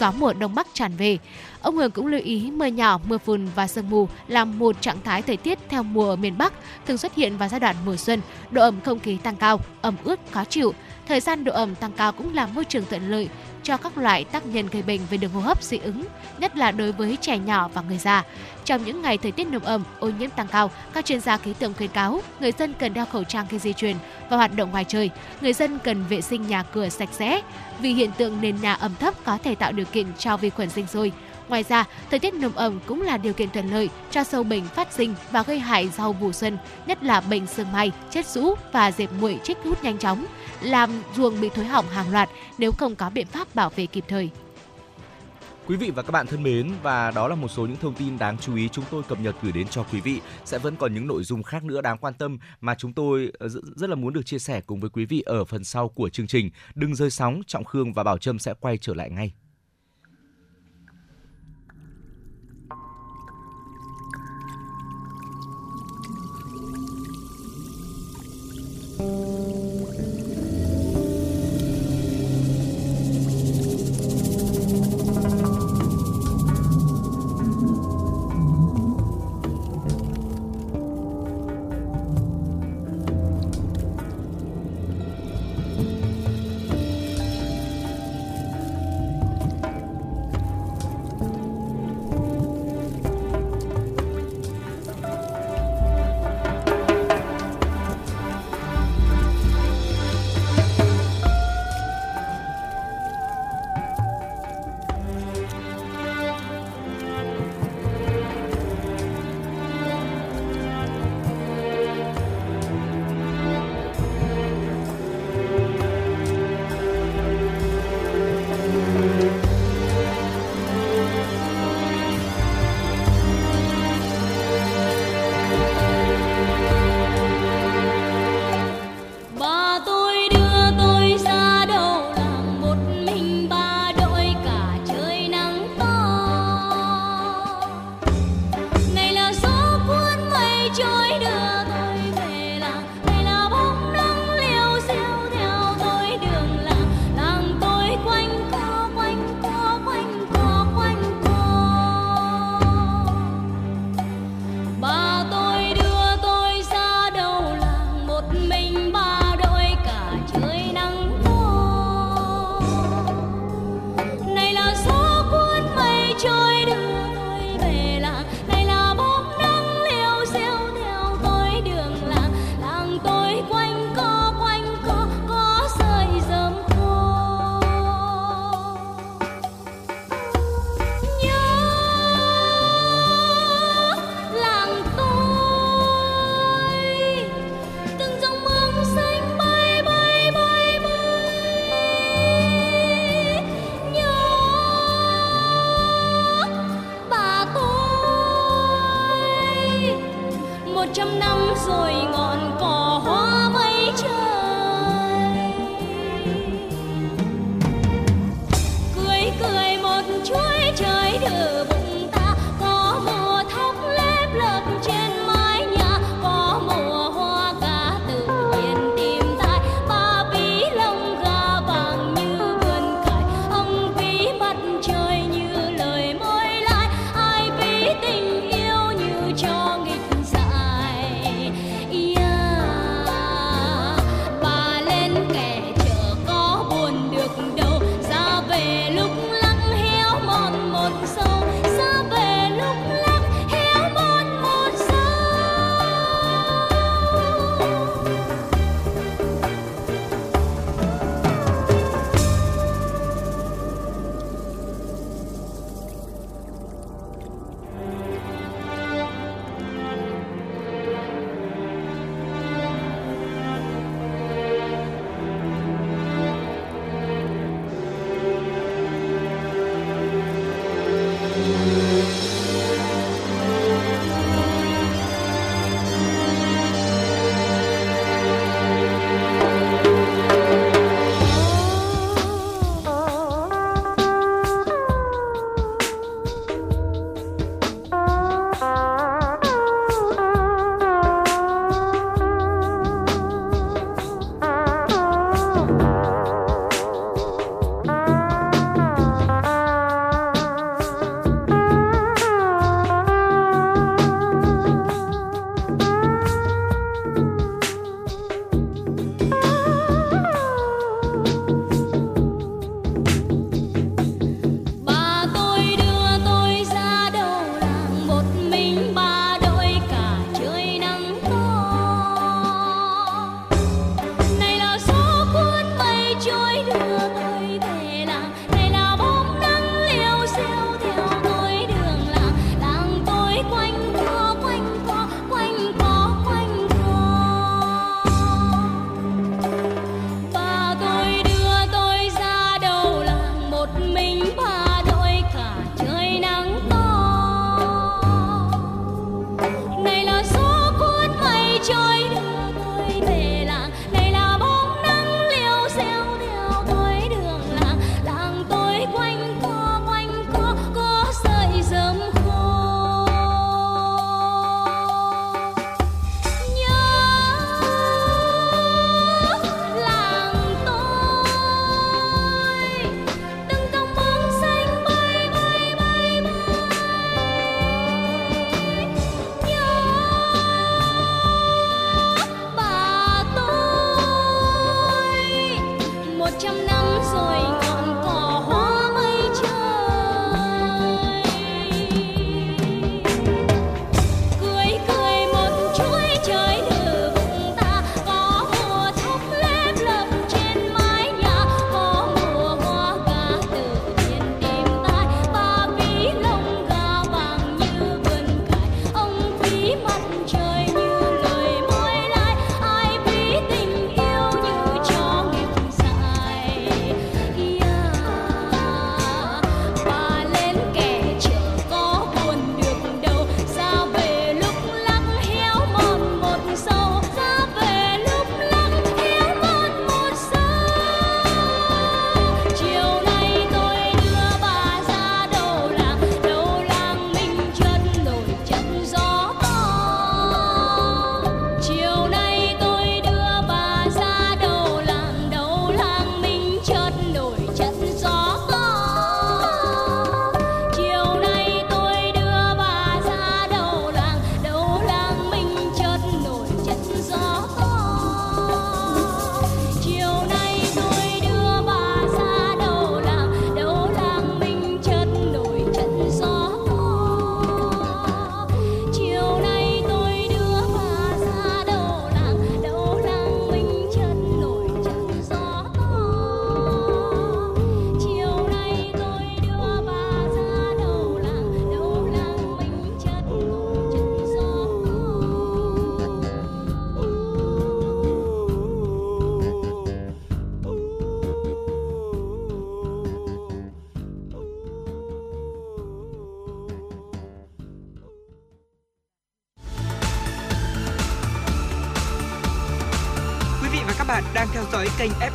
gió mùa đông bắc tràn về. Ông Hường cũng lưu ý mưa nhỏ, mưa phùn và sương mù là một trạng thái thời tiết theo mùa ở miền Bắc, thường xuất hiện vào giai đoạn mùa xuân, độ ẩm không khí tăng cao, ẩm ướt khó chịu. Thời gian độ ẩm tăng cao cũng là môi trường thuận lợi cho các loại tác nhân gây bệnh về đường hô hấp dị ứng, nhất là đối với trẻ nhỏ và người già. Trong những ngày thời tiết nồm ẩm, ô nhiễm tăng cao, các chuyên gia khí tượng khuyến cáo người dân cần đeo khẩu trang khi di chuyển và hoạt động ngoài trời. Người dân cần vệ sinh nhà cửa sạch sẽ vì hiện tượng nền nhà ẩm thấp có thể tạo điều kiện cho vi khuẩn sinh sôi. Ngoài ra, thời tiết nồm ẩm cũng là điều kiện thuận lợi cho sâu bệnh phát sinh và gây hại rau vụ xuân, nhất là bệnh sương mai, chết rũ và dẹp muội chết hút nhanh chóng, làm ruồng bị thối hỏng hàng loạt nếu không có biện pháp bảo vệ kịp thời. Quý vị và các bạn thân mến, và đó là một số những thông tin đáng chú ý chúng tôi cập nhật gửi đến cho quý vị. Sẽ vẫn còn những nội dung khác nữa đáng quan tâm mà chúng tôi ờ, rất là muốn được chia sẻ cùng với quý vị ở phần sau của chương trình. Đừng rơi sóng, Trọng Khương và Bảo Trâm sẽ quay trở lại ngay.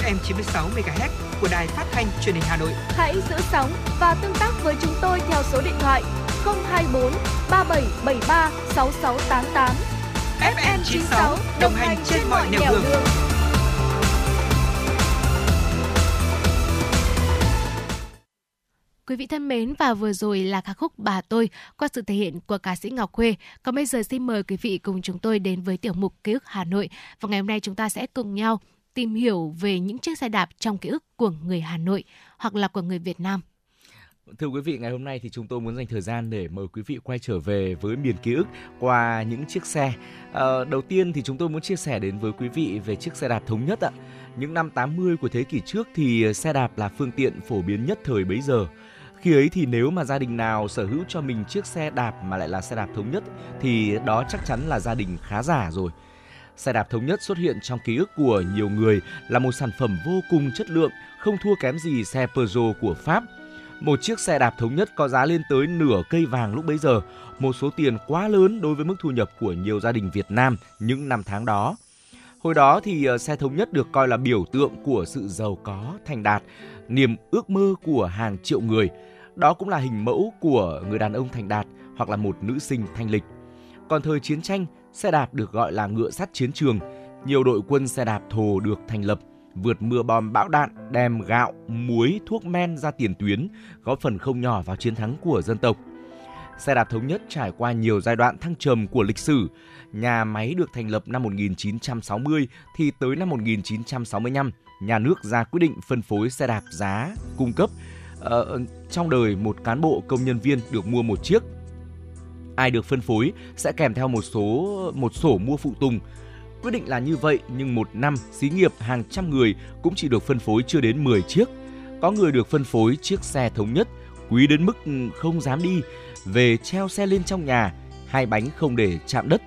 FM 96 MHz của đài phát thanh truyền hình Hà Nội. Hãy giữ sóng và tương tác với chúng tôi theo số điện thoại 024 3773 6688. FM 96 đồng hành trên mọi nẻo đường. đường. Quý vị thân mến và vừa rồi là ca khúc Bà tôi qua sự thể hiện của ca sĩ Ngọc Khuê. Còn bây giờ xin mời quý vị cùng chúng tôi đến với tiểu mục ký ức Hà Nội. Và ngày hôm nay chúng ta sẽ cùng nhau tìm hiểu về những chiếc xe đạp trong ký ức của người Hà Nội hoặc là của người Việt Nam. Thưa quý vị, ngày hôm nay thì chúng tôi muốn dành thời gian để mời quý vị quay trở về với miền ký ức qua những chiếc xe. À, đầu tiên thì chúng tôi muốn chia sẻ đến với quý vị về chiếc xe đạp thống nhất ạ. Những năm 80 của thế kỷ trước thì xe đạp là phương tiện phổ biến nhất thời bấy giờ. Khi ấy thì nếu mà gia đình nào sở hữu cho mình chiếc xe đạp mà lại là xe đạp thống nhất thì đó chắc chắn là gia đình khá giả rồi. Xe đạp thống nhất xuất hiện trong ký ức của nhiều người là một sản phẩm vô cùng chất lượng, không thua kém gì xe Peugeot của Pháp. Một chiếc xe đạp thống nhất có giá lên tới nửa cây vàng lúc bấy giờ, một số tiền quá lớn đối với mức thu nhập của nhiều gia đình Việt Nam những năm tháng đó. Hồi đó thì ờ, xe thống nhất được coi là biểu tượng của sự giàu có, thành đạt, niềm ước mơ của hàng triệu người. Đó cũng là hình mẫu của người đàn ông thành đạt hoặc là một nữ sinh thanh lịch. Còn thời chiến tranh, xe đạp được gọi là ngựa sắt chiến trường. Nhiều đội quân xe đạp thồ được thành lập, vượt mưa bom bão đạn, đem gạo, muối, thuốc men ra tiền tuyến, góp phần không nhỏ vào chiến thắng của dân tộc. Xe đạp thống nhất trải qua nhiều giai đoạn thăng trầm của lịch sử. Nhà máy được thành lập năm 1960 thì tới năm 1965, nhà nước ra quyết định phân phối xe đạp giá cung cấp Ờ, trong đời một cán bộ công nhân viên được mua một chiếc. Ai được phân phối sẽ kèm theo một số một sổ mua phụ tùng. Quyết định là như vậy nhưng một năm xí nghiệp hàng trăm người cũng chỉ được phân phối chưa đến 10 chiếc. Có người được phân phối chiếc xe thống nhất quý đến mức không dám đi, về treo xe lên trong nhà, hai bánh không để chạm đất,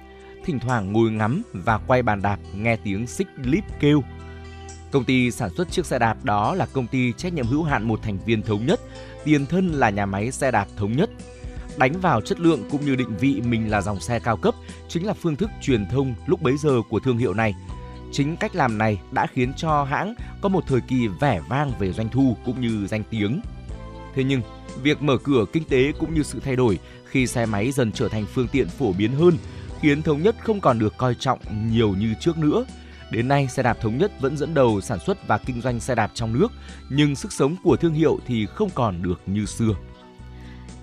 thỉnh thoảng ngồi ngắm và quay bàn đạp nghe tiếng xích lít kêu Công ty sản xuất chiếc xe đạp đó là công ty trách nhiệm hữu hạn một thành viên thống nhất, tiền thân là nhà máy xe đạp thống nhất. Đánh vào chất lượng cũng như định vị mình là dòng xe cao cấp chính là phương thức truyền thông lúc bấy giờ của thương hiệu này. Chính cách làm này đã khiến cho hãng có một thời kỳ vẻ vang về doanh thu cũng như danh tiếng. Thế nhưng, việc mở cửa kinh tế cũng như sự thay đổi khi xe máy dần trở thành phương tiện phổ biến hơn khiến thống nhất không còn được coi trọng nhiều như trước nữa – Đến nay, xe đạp thống nhất vẫn dẫn đầu sản xuất và kinh doanh xe đạp trong nước, nhưng sức sống của thương hiệu thì không còn được như xưa.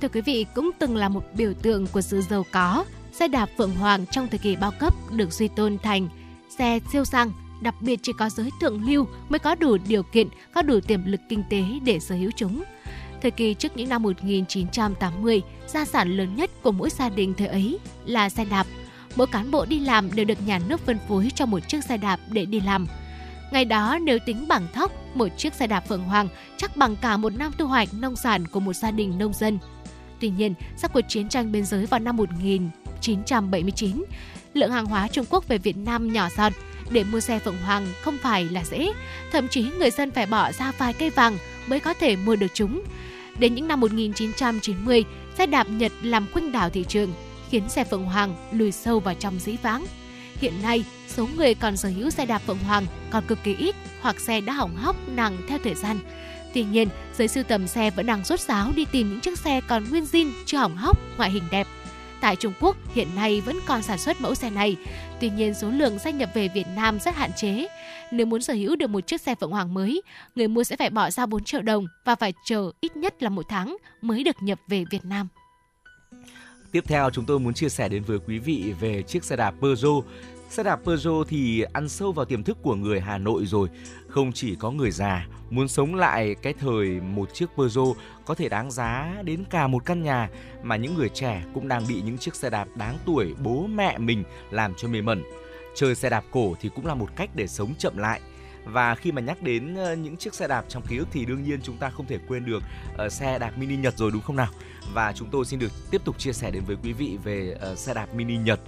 Thưa quý vị, cũng từng là một biểu tượng của sự giàu có, xe đạp Phượng Hoàng trong thời kỳ bao cấp được suy tôn thành xe siêu sang, đặc biệt chỉ có giới thượng lưu mới có đủ điều kiện, có đủ tiềm lực kinh tế để sở hữu chúng. Thời kỳ trước những năm 1980, gia sản lớn nhất của mỗi gia đình thời ấy là xe đạp – mỗi cán bộ đi làm đều được nhà nước phân phối cho một chiếc xe đạp để đi làm. Ngày đó nếu tính bằng thóc, một chiếc xe đạp Phượng Hoàng chắc bằng cả một năm thu hoạch nông sản của một gia đình nông dân. Tuy nhiên, sau cuộc chiến tranh biên giới vào năm 1979, lượng hàng hóa Trung Quốc về Việt Nam nhỏ giọt, để mua xe Phượng Hoàng không phải là dễ, thậm chí người dân phải bỏ ra vài cây vàng mới có thể mua được chúng. Đến những năm 1990, xe đạp Nhật làm khuynh đảo thị trường, khiến xe Phượng Hoàng lùi sâu vào trong dĩ vãng. Hiện nay, số người còn sở hữu xe đạp Phượng Hoàng còn cực kỳ ít hoặc xe đã hỏng hóc nặng theo thời gian. Tuy nhiên, giới sưu tầm xe vẫn đang rốt ráo đi tìm những chiếc xe còn nguyên zin, chưa hỏng hóc, ngoại hình đẹp. Tại Trung Quốc, hiện nay vẫn còn sản xuất mẫu xe này. Tuy nhiên, số lượng xe nhập về Việt Nam rất hạn chế. Nếu muốn sở hữu được một chiếc xe Phượng Hoàng mới, người mua sẽ phải bỏ ra 4 triệu đồng và phải chờ ít nhất là một tháng mới được nhập về Việt Nam. Tiếp theo chúng tôi muốn chia sẻ đến với quý vị về chiếc xe đạp Peugeot. Xe đạp Peugeot thì ăn sâu vào tiềm thức của người Hà Nội rồi. Không chỉ có người già, muốn sống lại cái thời một chiếc Peugeot có thể đáng giá đến cả một căn nhà mà những người trẻ cũng đang bị những chiếc xe đạp đáng tuổi bố mẹ mình làm cho mê mẩn. Chơi xe đạp cổ thì cũng là một cách để sống chậm lại và khi mà nhắc đến ờ, những chiếc xe đạp trong ký ức thì đương nhiên chúng ta không thể quên được ờ, xe đạp mini Nhật rồi đúng không nào? Và chúng tôi xin được tiếp tục chia sẻ đến với quý vị về uh, xe đạp mini Nhật.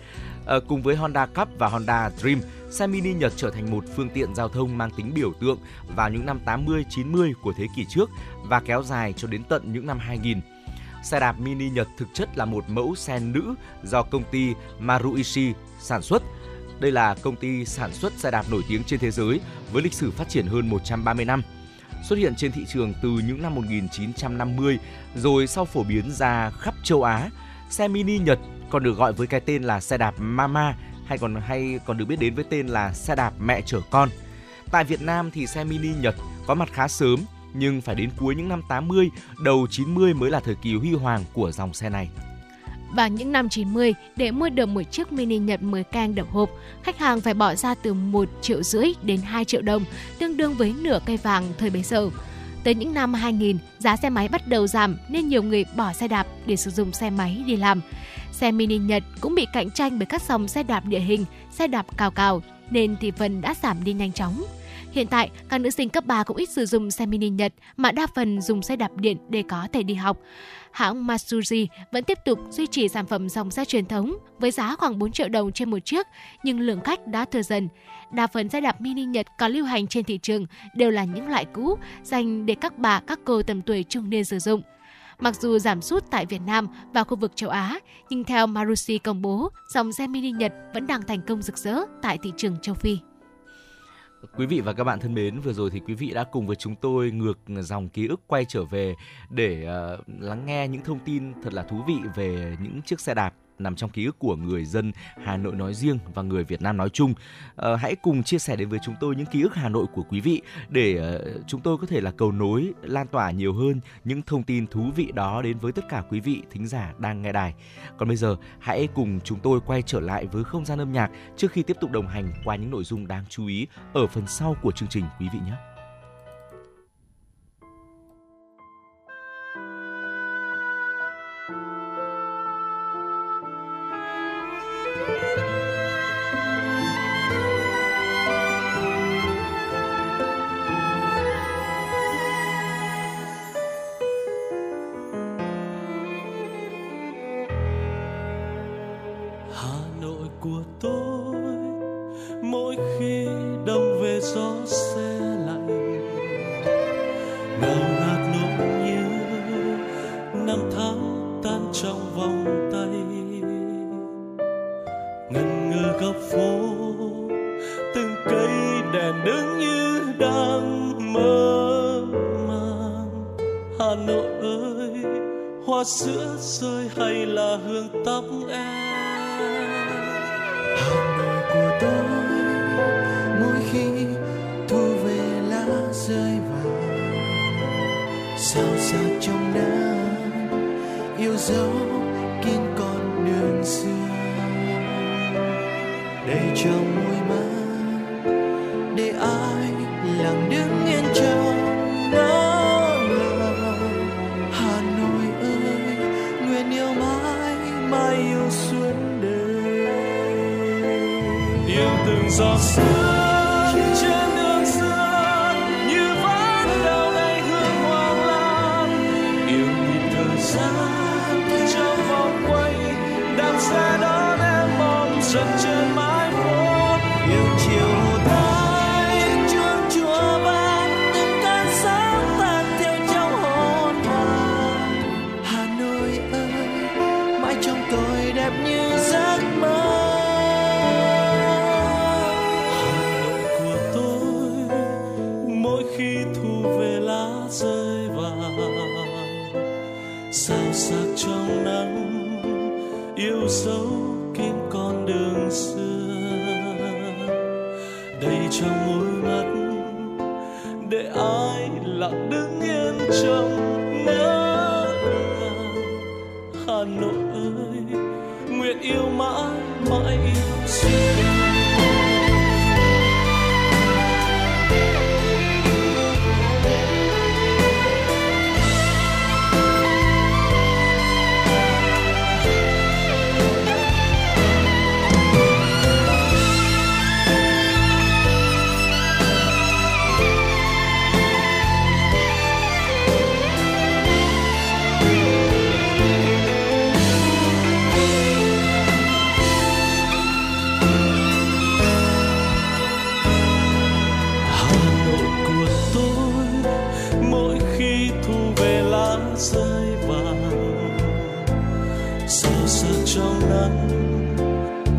Uh, cùng với Honda Cup và Honda Dream, xe mini Nhật trở thành một phương tiện giao thông mang tính biểu tượng vào những năm 80, 90 của thế kỷ trước và kéo dài cho đến tận những năm 2000. Xe đạp mini Nhật thực chất là một mẫu xe nữ do công ty Maruishi sản xuất Đây là công ty sản xuất xe đạp nổi tiếng trên thế giới với lịch sử phát triển hơn 130 năm. Xuất hiện trên thị trường từ những năm 1950 rồi sau phổ biến ra khắp châu Á, xe mini Nhật còn được gọi với cái tên là xe đạp Mama hay còn hay còn được biết đến với tên là xe đạp mẹ chở con. Tại Việt Nam thì xe mini Nhật có mặt khá sớm nhưng phải đến cuối những năm 80, đầu 90 mới là thời kỳ huy hoàng của dòng xe này. Vào những năm 90, để mua được một chiếc mini Nhật 10 can đập hộp, khách hàng phải bỏ ra từ 1 triệu rưỡi đến 2 triệu đồng, tương đương với nửa cây vàng thời bấy giờ. Tới những năm 2000, giá xe máy bắt đầu giảm nên nhiều người bỏ xe đạp để sử dụng xe máy đi làm. Xe mini Nhật cũng bị cạnh tranh bởi các dòng xe đạp địa hình, xe đạp cào cào nên thị phần đã giảm đi nhanh chóng. Hiện tại, các nữ sinh cấp 3 cũng ít sử dụng xe mini Nhật mà đa phần dùng xe đạp điện để có thể đi học. Hãng Matsuri vẫn tiếp tục duy trì sản phẩm dòng xe truyền thống với giá khoảng 4 triệu đồng trên một chiếc, nhưng lượng khách đã thừa dần. Đa phần xe đạp mini Nhật có lưu hành trên thị trường đều là những loại cũ dành để các bà, các cô tầm tuổi trung niên sử dụng. Mặc dù giảm sút tại Việt Nam và khu vực châu Á, nhưng theo Marusi công bố, dòng xe mini Nhật vẫn đang thành công rực rỡ tại thị trường châu Phi. Quý vị và các bạn thân mến, vừa rồi thì quý vị đã cùng với chúng tôi ngược dòng ký ức quay trở về để uh, lắng nghe những thông tin thật là thú vị về những chiếc xe đạp nằm trong ký ức của người dân Hà Nội nói riêng và người Việt Nam nói chung. À, hãy cùng chia sẻ đến với chúng tôi những ký ức Hà Nội của quý vị để uh, chúng tôi có thể là cầu nối, lan tỏa nhiều hơn những thông tin thú vị đó đến với tất cả quý vị thính giả đang nghe đài. Còn bây giờ, hãy cùng chúng tôi quay trở lại với không gian âm nhạc trước khi tiếp tục đồng hành qua những nội dung đáng chú ý ở phần sau của chương trình quý vị nhé.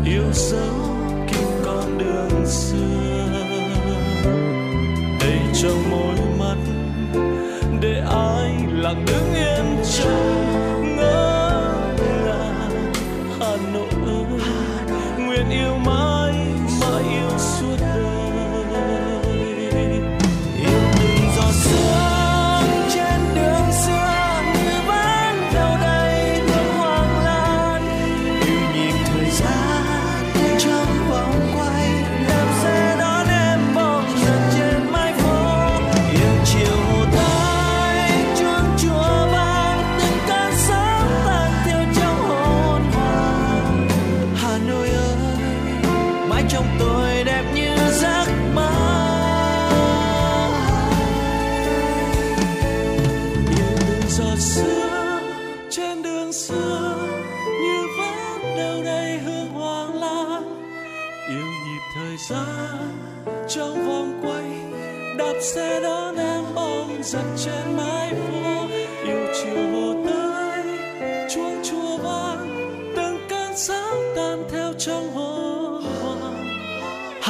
Yêu dấu kim con đường xưa đây trong môi mắt để ai lặng đứng yên chờ.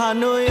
Hà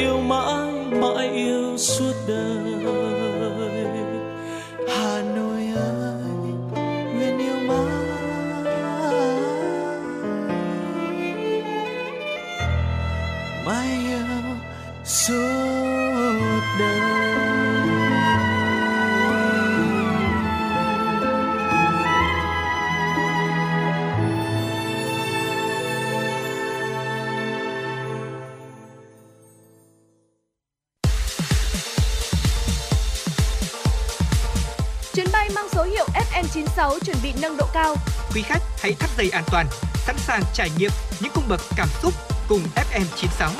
yêu mãi toàn, sẵn sàng trải nghiệm những cung bậc cảm xúc cùng FM96.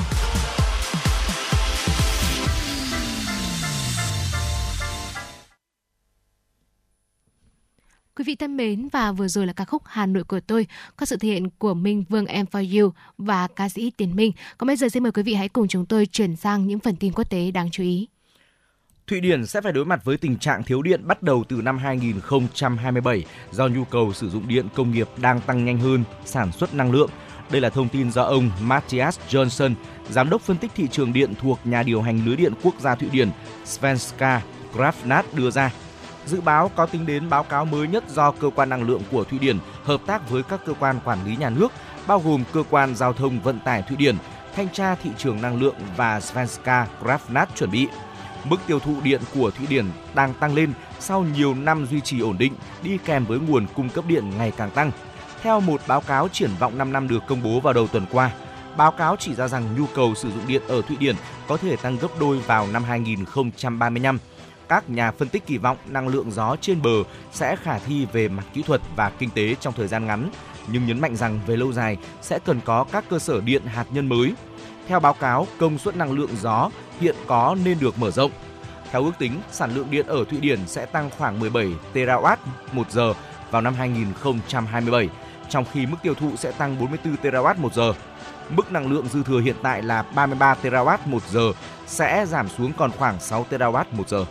Quý vị thân mến và vừa rồi là ca khúc Hà Nội của tôi có sự thể hiện của Minh Vương Em For You và ca sĩ Tiến Minh. Còn bây giờ xin mời quý vị hãy cùng chúng tôi chuyển sang những phần tin quốc tế đáng chú ý. Thụy Điển sẽ phải đối mặt với tình trạng thiếu điện bắt đầu từ năm 2027 do nhu cầu sử dụng điện công nghiệp đang tăng nhanh hơn sản xuất năng lượng. Đây là thông tin do ông Matthias Johnson, giám đốc phân tích thị trường điện thuộc nhà điều hành lưới điện quốc gia Thụy Điển Svenska Kraftnät đưa ra. Dự báo có tính đến báo cáo mới nhất do cơ quan năng lượng của Thụy Điển hợp tác với các cơ quan quản lý nhà nước, bao gồm cơ quan giao thông vận tải Thụy Điển, thanh tra thị trường năng lượng và Svenska Kraftnät chuẩn bị. Mức tiêu thụ điện của Thụy Điển đang tăng lên sau nhiều năm duy trì ổn định đi kèm với nguồn cung cấp điện ngày càng tăng. Theo một báo cáo triển vọng 5 năm được công bố vào đầu tuần qua, báo cáo chỉ ra rằng nhu cầu sử dụng điện ở Thụy Điển có thể tăng gấp đôi vào năm 2035. Các nhà phân tích kỳ vọng năng lượng gió trên bờ sẽ khả thi về mặt kỹ thuật và kinh tế trong thời gian ngắn, nhưng nhấn mạnh rằng về lâu dài sẽ cần có các cơ sở điện hạt nhân mới. Theo báo cáo, công suất năng lượng gió hiện có nên được mở rộng. Theo ước tính, sản lượng điện ở Thụy Điển sẽ tăng khoảng 17 terawatt một giờ vào năm 2027, trong khi mức tiêu thụ sẽ tăng 44 terawatt một giờ. Mức năng lượng dư thừa hiện tại là 33 terawatt một giờ sẽ giảm xuống còn khoảng 6 terawatt một giờ.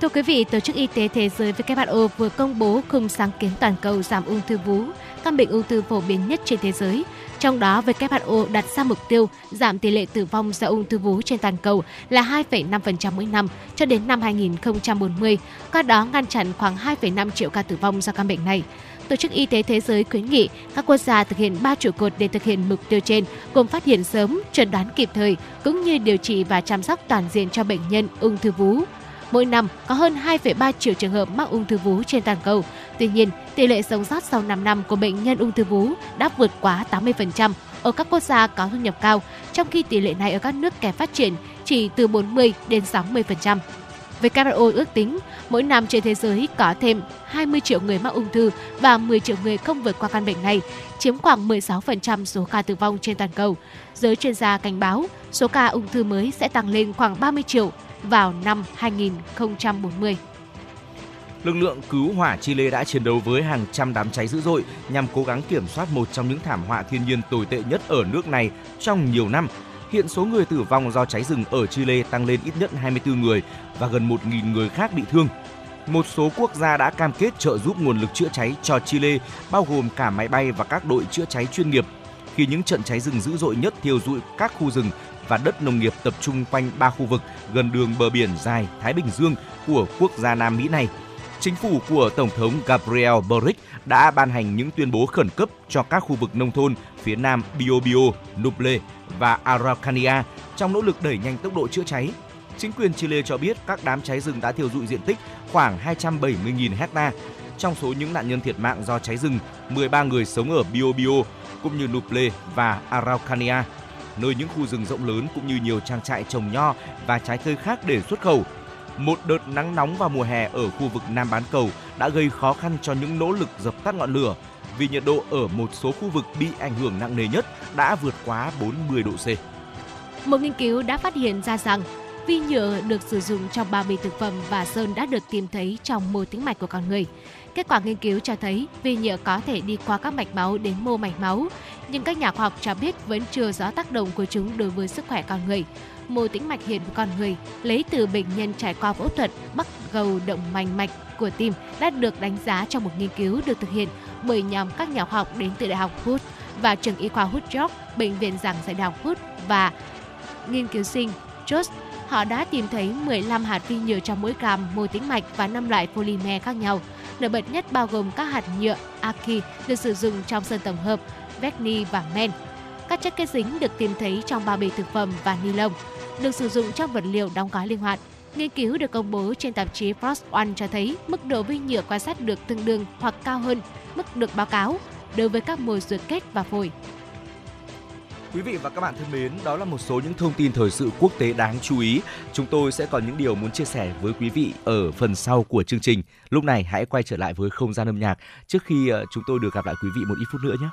Thưa quý vị, Tổ chức Y tế Thế giới WHO vừa công bố khung sáng kiến toàn cầu giảm ung thư vú, căn bệnh ung thư phổ biến nhất trên thế giới. Trong đó, WHO đặt ra mục tiêu giảm tỷ lệ tử vong do ung thư vú trên toàn cầu là 2,5% mỗi năm cho đến năm 2040, qua đó ngăn chặn khoảng 2,5 triệu ca tử vong do căn bệnh này. Tổ chức Y tế Thế giới khuyến nghị các quốc gia thực hiện ba trụ cột để thực hiện mục tiêu trên, gồm phát hiện sớm, chẩn đoán kịp thời, cũng như điều trị và chăm sóc toàn diện cho bệnh nhân ung thư vú. Mỗi năm có hơn 2,3 triệu trường hợp mắc ung thư vú trên toàn cầu. Tuy nhiên, tỷ lệ sống sót sau 5 năm của bệnh nhân ung thư vú đã vượt quá 80% ở các quốc gia có thu nhập cao, trong khi tỷ lệ này ở các nước kém phát triển chỉ từ 40 đến 60%. WHO ước tính mỗi năm trên thế giới có thêm 20 triệu người mắc ung thư và 10 triệu người không vượt qua căn bệnh này, chiếm khoảng 16% số ca tử vong trên toàn cầu. Giới chuyên gia cảnh báo số ca ung thư mới sẽ tăng lên khoảng 30 triệu vào năm 2040. Lực lượng cứu hỏa Chile đã chiến đấu với hàng trăm đám cháy dữ dội nhằm cố gắng kiểm soát một trong những thảm họa thiên nhiên tồi tệ nhất ở nước này trong nhiều năm. Hiện số người tử vong do cháy rừng ở Chile tăng lên ít nhất 24 người và gần 1.000 người khác bị thương. Một số quốc gia đã cam kết trợ giúp nguồn lực chữa cháy cho Chile, bao gồm cả máy bay và các đội chữa cháy chuyên nghiệp. Khi những trận cháy rừng dữ dội nhất thiêu rụi các khu rừng và đất nông nghiệp tập trung quanh ba khu vực gần đường bờ biển dài Thái Bình Dương của quốc gia Nam Mỹ này. Chính phủ của Tổng thống Gabriel Boric đã ban hành những tuyên bố khẩn cấp cho các khu vực nông thôn phía nam Biobío, Nuble và Araucania trong nỗ lực đẩy nhanh tốc độ chữa cháy. Chính quyền Chile cho biết các đám cháy rừng đã thiêu dụi diện tích khoảng 270.000 hecta. Trong số những nạn nhân thiệt mạng do cháy rừng, 13 người sống ở Biobío cũng như Nuble và Araucania nơi những khu rừng rộng lớn cũng như nhiều trang trại trồng nho và trái cây khác để xuất khẩu. Một đợt nắng nóng vào mùa hè ở khu vực Nam bán cầu đã gây khó khăn cho những nỗ lực dập tắt ngọn lửa vì nhiệt độ ở một số khu vực bị ảnh hưởng nặng nề nhất đã vượt quá 40 độ C. Một nghiên cứu đã phát hiện ra rằng vi nhựa được sử dụng trong bao bì thực phẩm và sơn đã được tìm thấy trong mô tĩnh mạch của con người. Kết quả nghiên cứu cho thấy vi nhựa có thể đi qua các mạch máu đến mô mạch máu, nhưng các nhà khoa học cho biết vẫn chưa rõ tác động của chúng đối với sức khỏe con người. Mô tĩnh mạch hiện của con người lấy từ bệnh nhân trải qua phẫu thuật bắt gầu động mạch mạch của tim đã được đánh giá trong một nghiên cứu được thực hiện bởi nhóm các nhà khoa học đến từ Đại học Hood và trường y khoa Hood York, bệnh viện giảng dạy Đại học Hood và nghiên cứu sinh Josh họ đã tìm thấy 15 hạt vi nhựa trong mỗi gram mô tĩnh mạch và 5 loại polymer khác nhau. Nổi bật nhất bao gồm các hạt nhựa Aki được sử dụng trong sơn tổng hợp, Vecni và men. Các chất kết dính được tìm thấy trong bao bì thực phẩm và ni lông, được sử dụng trong vật liệu đóng gói linh hoạt. Nghiên cứu được công bố trên tạp chí Frost One cho thấy mức độ vi nhựa quan sát được tương đương hoặc cao hơn mức được báo cáo đối với các mồi ruột kết và phổi. Quý vị và các bạn thân mến, đó là một số những thông tin thời sự quốc tế đáng chú ý. Chúng tôi sẽ còn những điều muốn chia sẻ với quý vị ở phần sau của chương trình. Lúc này hãy quay trở lại với không gian âm nhạc trước khi ờ, chúng tôi được gặp lại quý vị một ít phút nữa nhé.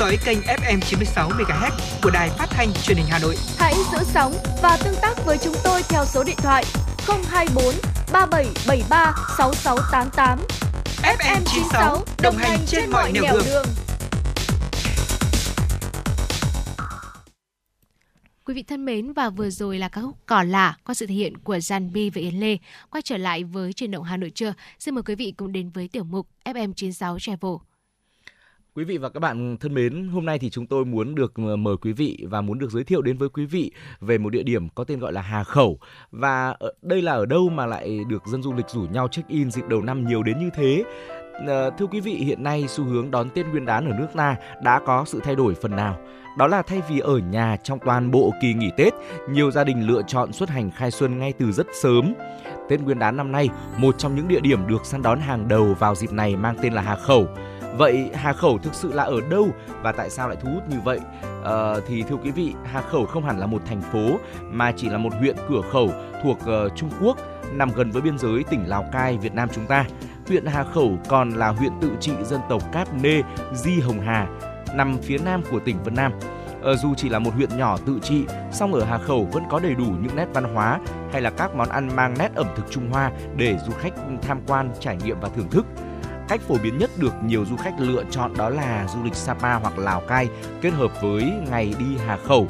Dõi kênh FM 96 MHz của đài phát thanh truyền hình Hà Nội. Hãy giữ sóng và tương tác với chúng tôi theo số điện thoại 024 3773 6688. FM 96 đồng hành trên mọi nẻo đường. đường. Quý vị thân mến và vừa rồi là các khúc cỏ lạ qua sự thể hiện của Jan Bi và Yến Lê. Quay trở lại với truyền động Hà Nội trưa. Xin mời quý vị cùng đến với tiểu mục FM96 Travel. Quý vị và các bạn thân mến, hôm nay thì chúng tôi muốn được ờ, mời quý vị và muốn được giới thiệu đến với quý vị về một địa điểm có tên gọi là Hà Khẩu. Và ờ, đây là ở đâu mà lại được dân du lịch rủ nhau check-in dịp đầu năm nhiều đến như thế? Ờ, thưa quý vị, hiện nay xu hướng đón Tết Nguyên đán ở nước ta đã có sự thay đổi phần nào. Đó là thay vì ở nhà trong toàn bộ kỳ nghỉ Tết, nhiều gia đình lựa chọn xuất hành khai xuân ngay từ rất sớm. Tết Nguyên đán năm nay, một trong những địa điểm được săn đón hàng đầu vào dịp này mang tên là Hà Khẩu. Vậy Hà Khẩu thực sự là ở đâu và tại sao lại thu hút như vậy? À, thì thưa quý vị, Hà Khẩu không hẳn là một thành phố mà chỉ là một huyện cửa khẩu thuộc uh, Trung Quốc nằm gần với biên giới tỉnh Lào Cai, Việt Nam chúng ta. Huyện Hà Khẩu còn là huyện tự trị dân tộc Cáp Nê, Di Hồng Hà, nằm phía nam của tỉnh Vân Nam. Ờ, dù chỉ là một huyện nhỏ tự trị, song ở Hà Khẩu vẫn có đầy đủ những nét văn hóa hay là các món ăn mang nét ẩm thực Trung Hoa để du khách tham quan, trải nghiệm và thưởng thức cách phổ biến nhất được nhiều du khách lựa chọn đó là du lịch Sapa hoặc Lào Cai kết hợp với ngày đi Hà Khẩu.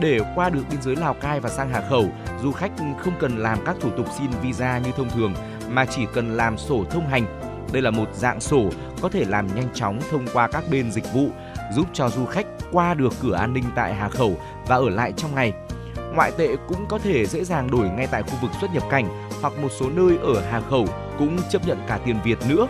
Để qua được biên giới Lào Cai và sang Hà Khẩu, du khách không cần làm các thủ tục xin visa như thông thường mà chỉ cần làm sổ thông hành. Đây là một dạng sổ có thể làm nhanh chóng thông qua các bên dịch vụ, giúp cho du khách qua được cửa an ninh tại Hà Khẩu và ở lại trong ngày. Ngoại tệ cũng có thể dễ dàng đổi ngay tại khu vực xuất nhập cảnh hoặc một số nơi ở Hà Khẩu cũng chấp nhận cả tiền Việt nữa.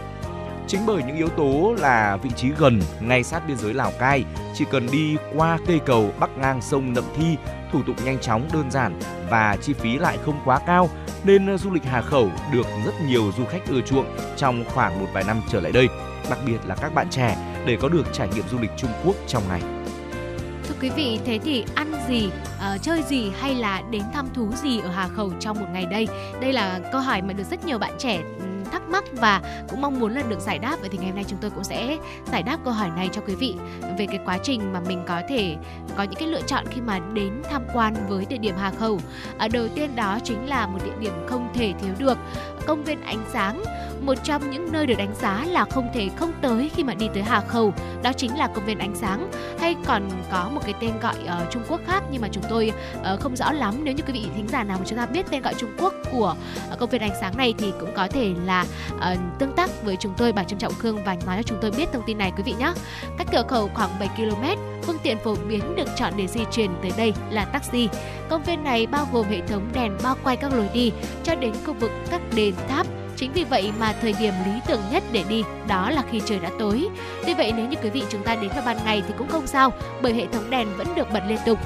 Chính bởi những yếu tố là vị trí gần, ngay sát biên giới Lào Cai, chỉ cần đi qua cây cầu bắc ngang sông Nậm Thi, thủ tục nhanh chóng, đơn giản và chi phí lại không quá cao, nên du lịch Hà Khẩu được rất nhiều du khách ưa chuộng trong khoảng một vài năm trở lại đây, đặc biệt là các bạn trẻ để có được trải nghiệm du lịch Trung Quốc trong ngày. Thưa quý vị, thế thì ăn gì, uh, chơi gì hay là đến thăm thú gì ở Hà Khẩu trong một ngày đây? Đây là câu hỏi mà được rất nhiều bạn trẻ ừ, thắc mắc và cũng mong muốn là được giải đáp vậy thì ngày hôm nay chúng tôi cũng sẽ giải đáp câu hỏi này cho quý vị về cái quá trình mà mình có thể có những cái lựa chọn khi mà đến tham quan với địa điểm Hà Khẩu. À, đầu tiên đó chính là một địa điểm không thể thiếu được công viên ánh sáng một trong những nơi được đánh giá là không thể không tới khi mà đi tới Hà Khẩu đó chính là công viên ánh sáng. Hay còn có một cái tên gọi ở Trung Quốc khác nhưng mà chúng tôi uh, không rõ lắm. Nếu như quý vị thính giả nào mà chúng ta biết tên gọi Trung Quốc của uh, công viên ánh sáng này thì cũng có thể là uh, tương tác với chúng tôi bà Trâm Trọng Khương và nói cho chúng tôi biết thông tin này quý vị nhé. Cách cửa khẩu khoảng 7 km phương tiện phổ biến được chọn để di chuyển tới đây là taxi. Công viên này bao gồm hệ thống đèn bao quanh các lối đi cho đến khu vực các đền tháp. Chính vì vậy mà thời điểm lý tưởng nhất để đi đó là khi trời đã tối. Tuy vậy nếu như quý vị chúng ta đến vào ban ngày thì cũng không sao bởi hệ thống đèn vẫn được bật liên tục.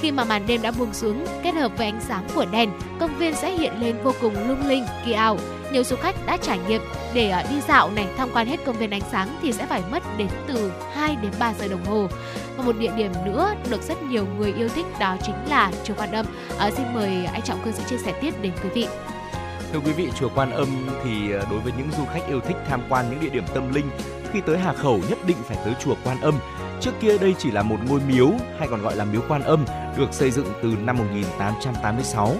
Khi mà màn đêm đã buông xuống, kết hợp với ánh sáng của đèn, công viên sẽ hiện lên vô cùng lung linh, kỳ ảo. Nhiều du khách đã trải nghiệm để ờ, đi dạo này tham quan hết công viên ánh sáng thì sẽ phải mất đến từ 2 đến 3 giờ đồng hồ. Và một địa điểm nữa được rất nhiều người yêu thích đó chính là chùa Quan Âm. À, xin mời anh Trọng Cương sẽ chia sẻ tiếp đến quý vị. Thưa quý vị, chùa Quan Âm thì ờ, đối với những du khách yêu thích tham quan những địa điểm tâm linh, khi tới Hà Khẩu nhất định phải tới chùa Quan Âm. Trước kia đây chỉ là một ngôi miếu hay còn gọi là miếu Quan Âm được xây dựng từ năm 1886.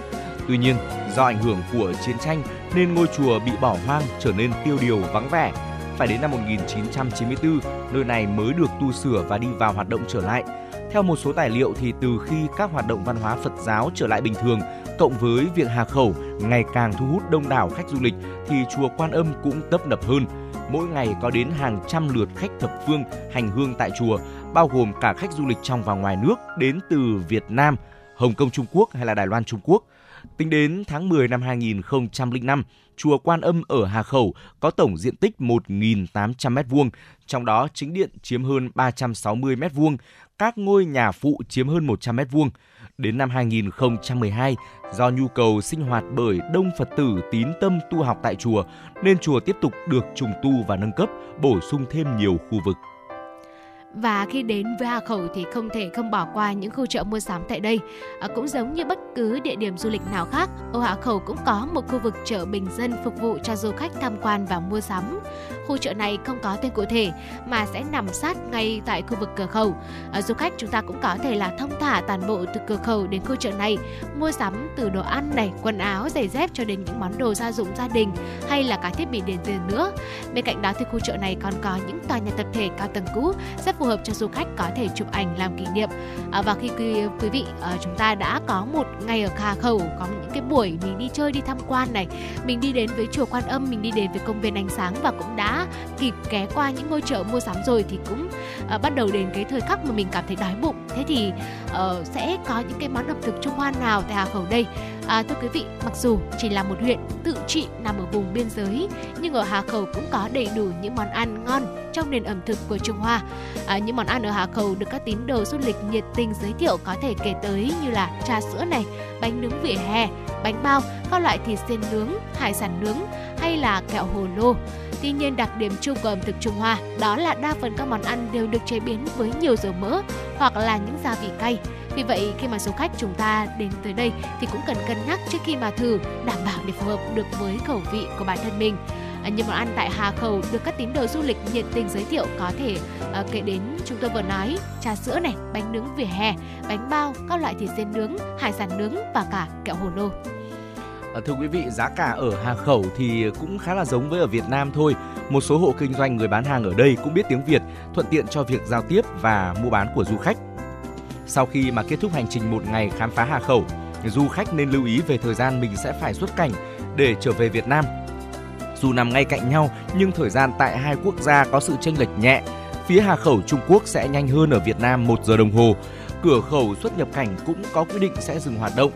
Tuy nhiên, do ảnh hưởng của chiến tranh nên ngôi chùa bị bỏ hoang trở nên tiêu điều vắng vẻ. Phải đến năm 1994, nơi này mới được tu sửa và đi vào hoạt động trở lại. Theo một số tài liệu thì từ khi các hoạt động văn hóa Phật giáo trở lại bình thường, cộng với việc Hà Khẩu ngày càng thu hút đông đảo khách du lịch thì chùa Quan Âm cũng tấp nập hơn. Mỗi ngày có đến hàng trăm lượt khách thập phương hành hương tại chùa, bao gồm cả khách du lịch trong và ngoài nước đến từ Việt Nam, Hồng Kông Trung Quốc hay là Đài Loan Trung Quốc. Tính đến tháng 10 năm 2005, chùa Quan Âm ở Hà Khẩu có tổng diện tích 1.800 m2, trong đó chính điện chiếm hơn 360 m2, các ngôi nhà phụ chiếm hơn 100 m2. Đến năm 2012, do nhu cầu sinh hoạt bởi đông Phật tử tín tâm tu học tại chùa, nên chùa tiếp tục được trùng tu và nâng cấp, bổ sung thêm nhiều khu vực và khi đến với Hà Khẩu thì không thể không bỏ qua những khu chợ mua sắm tại đây. À, cũng giống như bất cứ địa điểm du lịch nào khác, ở Hà Khẩu cũng có một khu vực chợ bình dân phục vụ cho du khách tham quan và mua sắm. Khu chợ này không có tên cụ thể mà sẽ nằm sát ngay tại khu vực cửa khẩu. À, du khách chúng ta cũng có thể là thông thả toàn bộ từ cửa khẩu đến khu chợ này, mua sắm từ đồ ăn này, quần áo, giày dép cho đến những món đồ gia dụng gia đình hay là cả thiết bị điện tử nữa. Bên cạnh đó thì khu chợ này còn có những tòa nhà tập thể cao tầng cũ rất phù hợp cho du khách có thể chụp ảnh làm kỷ niệm. À, và khi quý, quý vị à, chúng ta đã có một ngày ở Hà Khẩu, có những cái buổi mình đi chơi đi tham quan này, mình đi đến với chùa Quan Âm, mình đi đến với công viên ánh sáng và cũng đã kịp ghé qua những ngôi chợ mua sắm rồi thì cũng à, bắt đầu đến cái thời khắc mà mình cảm thấy đói bụng. Thế thì à, sẽ có những cái món ẩm thực Trung Hoa nào tại Hà Khẩu đây? À, thưa quý vị, mặc dù chỉ là một huyện tự trị nằm ở vùng biên giới, nhưng ở Hà Khẩu cũng có đầy đủ những món ăn ngon trong nền ẩm thực của Trung Hoa. À, những món ăn ở Hà Khẩu được các tín đồ du lịch nhiệt tình giới thiệu có thể kể tới như là trà sữa này, bánh nướng vỉa hè, bánh bao, các loại thịt xiên nướng, hải sản nướng hay là kẹo hồ lô. Tuy nhiên đặc điểm chung của ẩm thực Trung Hoa đó là đa phần các món ăn đều được chế biến với nhiều dầu mỡ hoặc là những gia vị cay. Vì vậy khi mà du khách chúng ta đến tới đây thì cũng cần cân nhắc trước khi mà thử đảm bảo để phù hợp được với khẩu vị của bản thân mình. À, nhiều món ăn tại Hà Khẩu được các tín đồ du lịch nhiệt tình giới thiệu có thể à, kể đến chúng tôi vừa nói trà sữa này, bánh nướng vỉa hè, bánh bao, các loại thịt dê nướng, hải sản nướng và cả kẹo hồ lô. À, thưa quý vị, giá cả ở Hà Khẩu thì cũng khá là giống với ở Việt Nam thôi. Một số hộ kinh doanh người bán hàng ở đây cũng biết tiếng Việt, thuận tiện cho việc giao tiếp và mua bán của du khách. Sau khi mà kết thúc hành trình một ngày khám phá Hà Khẩu, du khách nên lưu ý về thời gian mình sẽ phải xuất cảnh để trở về Việt Nam. Dù nằm ngay cạnh nhau nhưng thời gian tại hai quốc gia có sự chênh lệch nhẹ. Phía Hà Khẩu Trung Quốc sẽ nhanh hơn ở Việt Nam 1 giờ đồng hồ. Cửa khẩu xuất nhập cảnh cũng có quy định sẽ dừng hoạt động.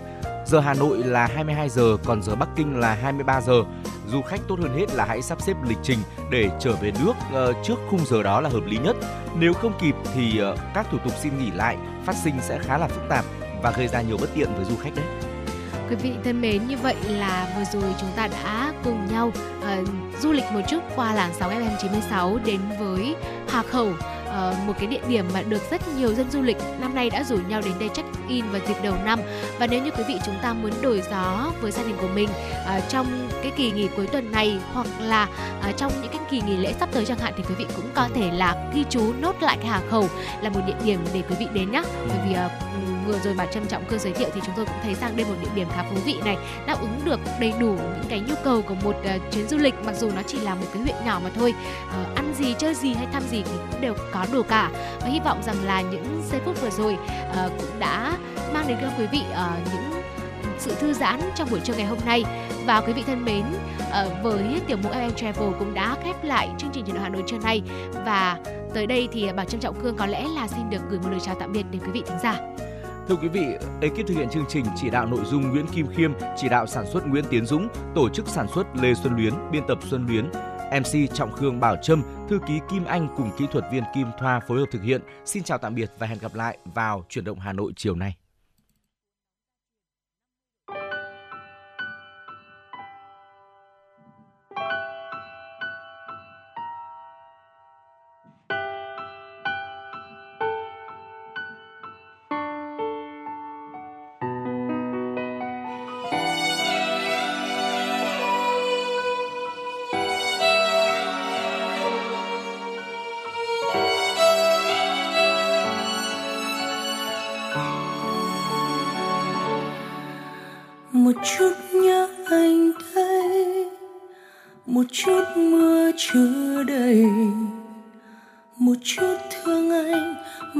Giờ Hà Nội là 22 giờ, còn giờ Bắc Kinh là 23 giờ. Du khách tốt hơn hết là hãy sắp xếp lịch trình để trở về nước ờ, trước khung giờ đó là hợp lý nhất. Nếu không kịp thì ờ, các thủ tục xin nghỉ lại phát sinh sẽ khá là phức tạp và gây ra nhiều bất tiện với du khách đấy. Quý vị thân mến, như vậy là vừa rồi chúng ta đã cùng nhau uh, du lịch một chút qua làng 6 FM 96 đến với Hà Khẩu uh, một cái địa điểm mà được rất nhiều dân du lịch năm nay đã rủ nhau đến đây check in vào dịp đầu năm. Và nếu như quý vị chúng ta muốn đổi gió với gia đình của mình uh, trong cái kỳ nghỉ cuối tuần này hoặc là uh, trong những cái kỳ nghỉ lễ sắp tới chẳng hạn thì quý vị cũng có thể là ghi chú nốt lại cái Hà Khẩu là một địa điểm để quý vị đến nhé bởi vì uh, vừa rồi bà trân trọng cơ giới thiệu thì chúng tôi cũng thấy rằng đây một địa điểm khá thú vị này đáp ứng được đầy đủ những cái nhu cầu của một uh, chuyến du lịch mặc dù nó chỉ là một cái huyện nhỏ mà thôi. Uh, ăn gì chơi gì hay thăm gì thì cũng đều có đủ cả. Và hy vọng rằng là những giây phút vừa rồi uh, cũng đã mang đến cho quý vị uh, những sự thư giãn trong buổi trưa ngày hôm nay. Và quý vị thân mến với tiểu mục FM Travel cũng đã khép lại chương trình truyền động Hà Nội trưa nay. Và tới đây thì bà Trân Trọng Cương có lẽ là xin được gửi một lời chào tạm biệt đến quý vị thính giả. Thưa quý vị, ekip thực hiện chương trình chỉ đạo nội dung Nguyễn Kim Khiêm, chỉ đạo sản xuất Nguyễn Tiến Dũng, tổ chức sản xuất Lê Xuân Luyến, biên tập Xuân Luyến, MC Trọng Khương Bảo Trâm, thư ký Kim Anh cùng kỹ thuật viên Kim Thoa phối hợp thực hiện. Xin chào tạm biệt và hẹn gặp lại vào chuyển động Hà Nội chiều nay.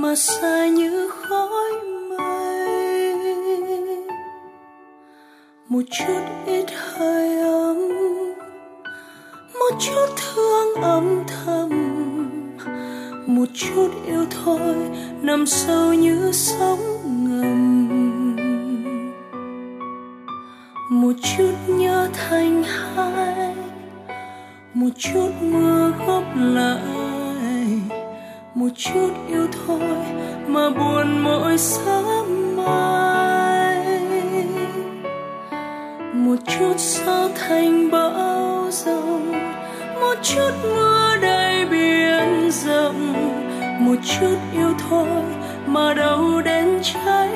Mà xa như khói mây. Một chút ít hơi ấm, một chút thương âm thầm. Một chút yêu thôi, nằm sâu như sóng ngầm. Một chút nhớ thành hai, một chút mưa góp lại một chút yêu thôi mà buồn mỗi sớm mai. Một chút gió thành bão giông một chút mưa đầy biển rộng một chút yêu thôi mà đâu đến cháy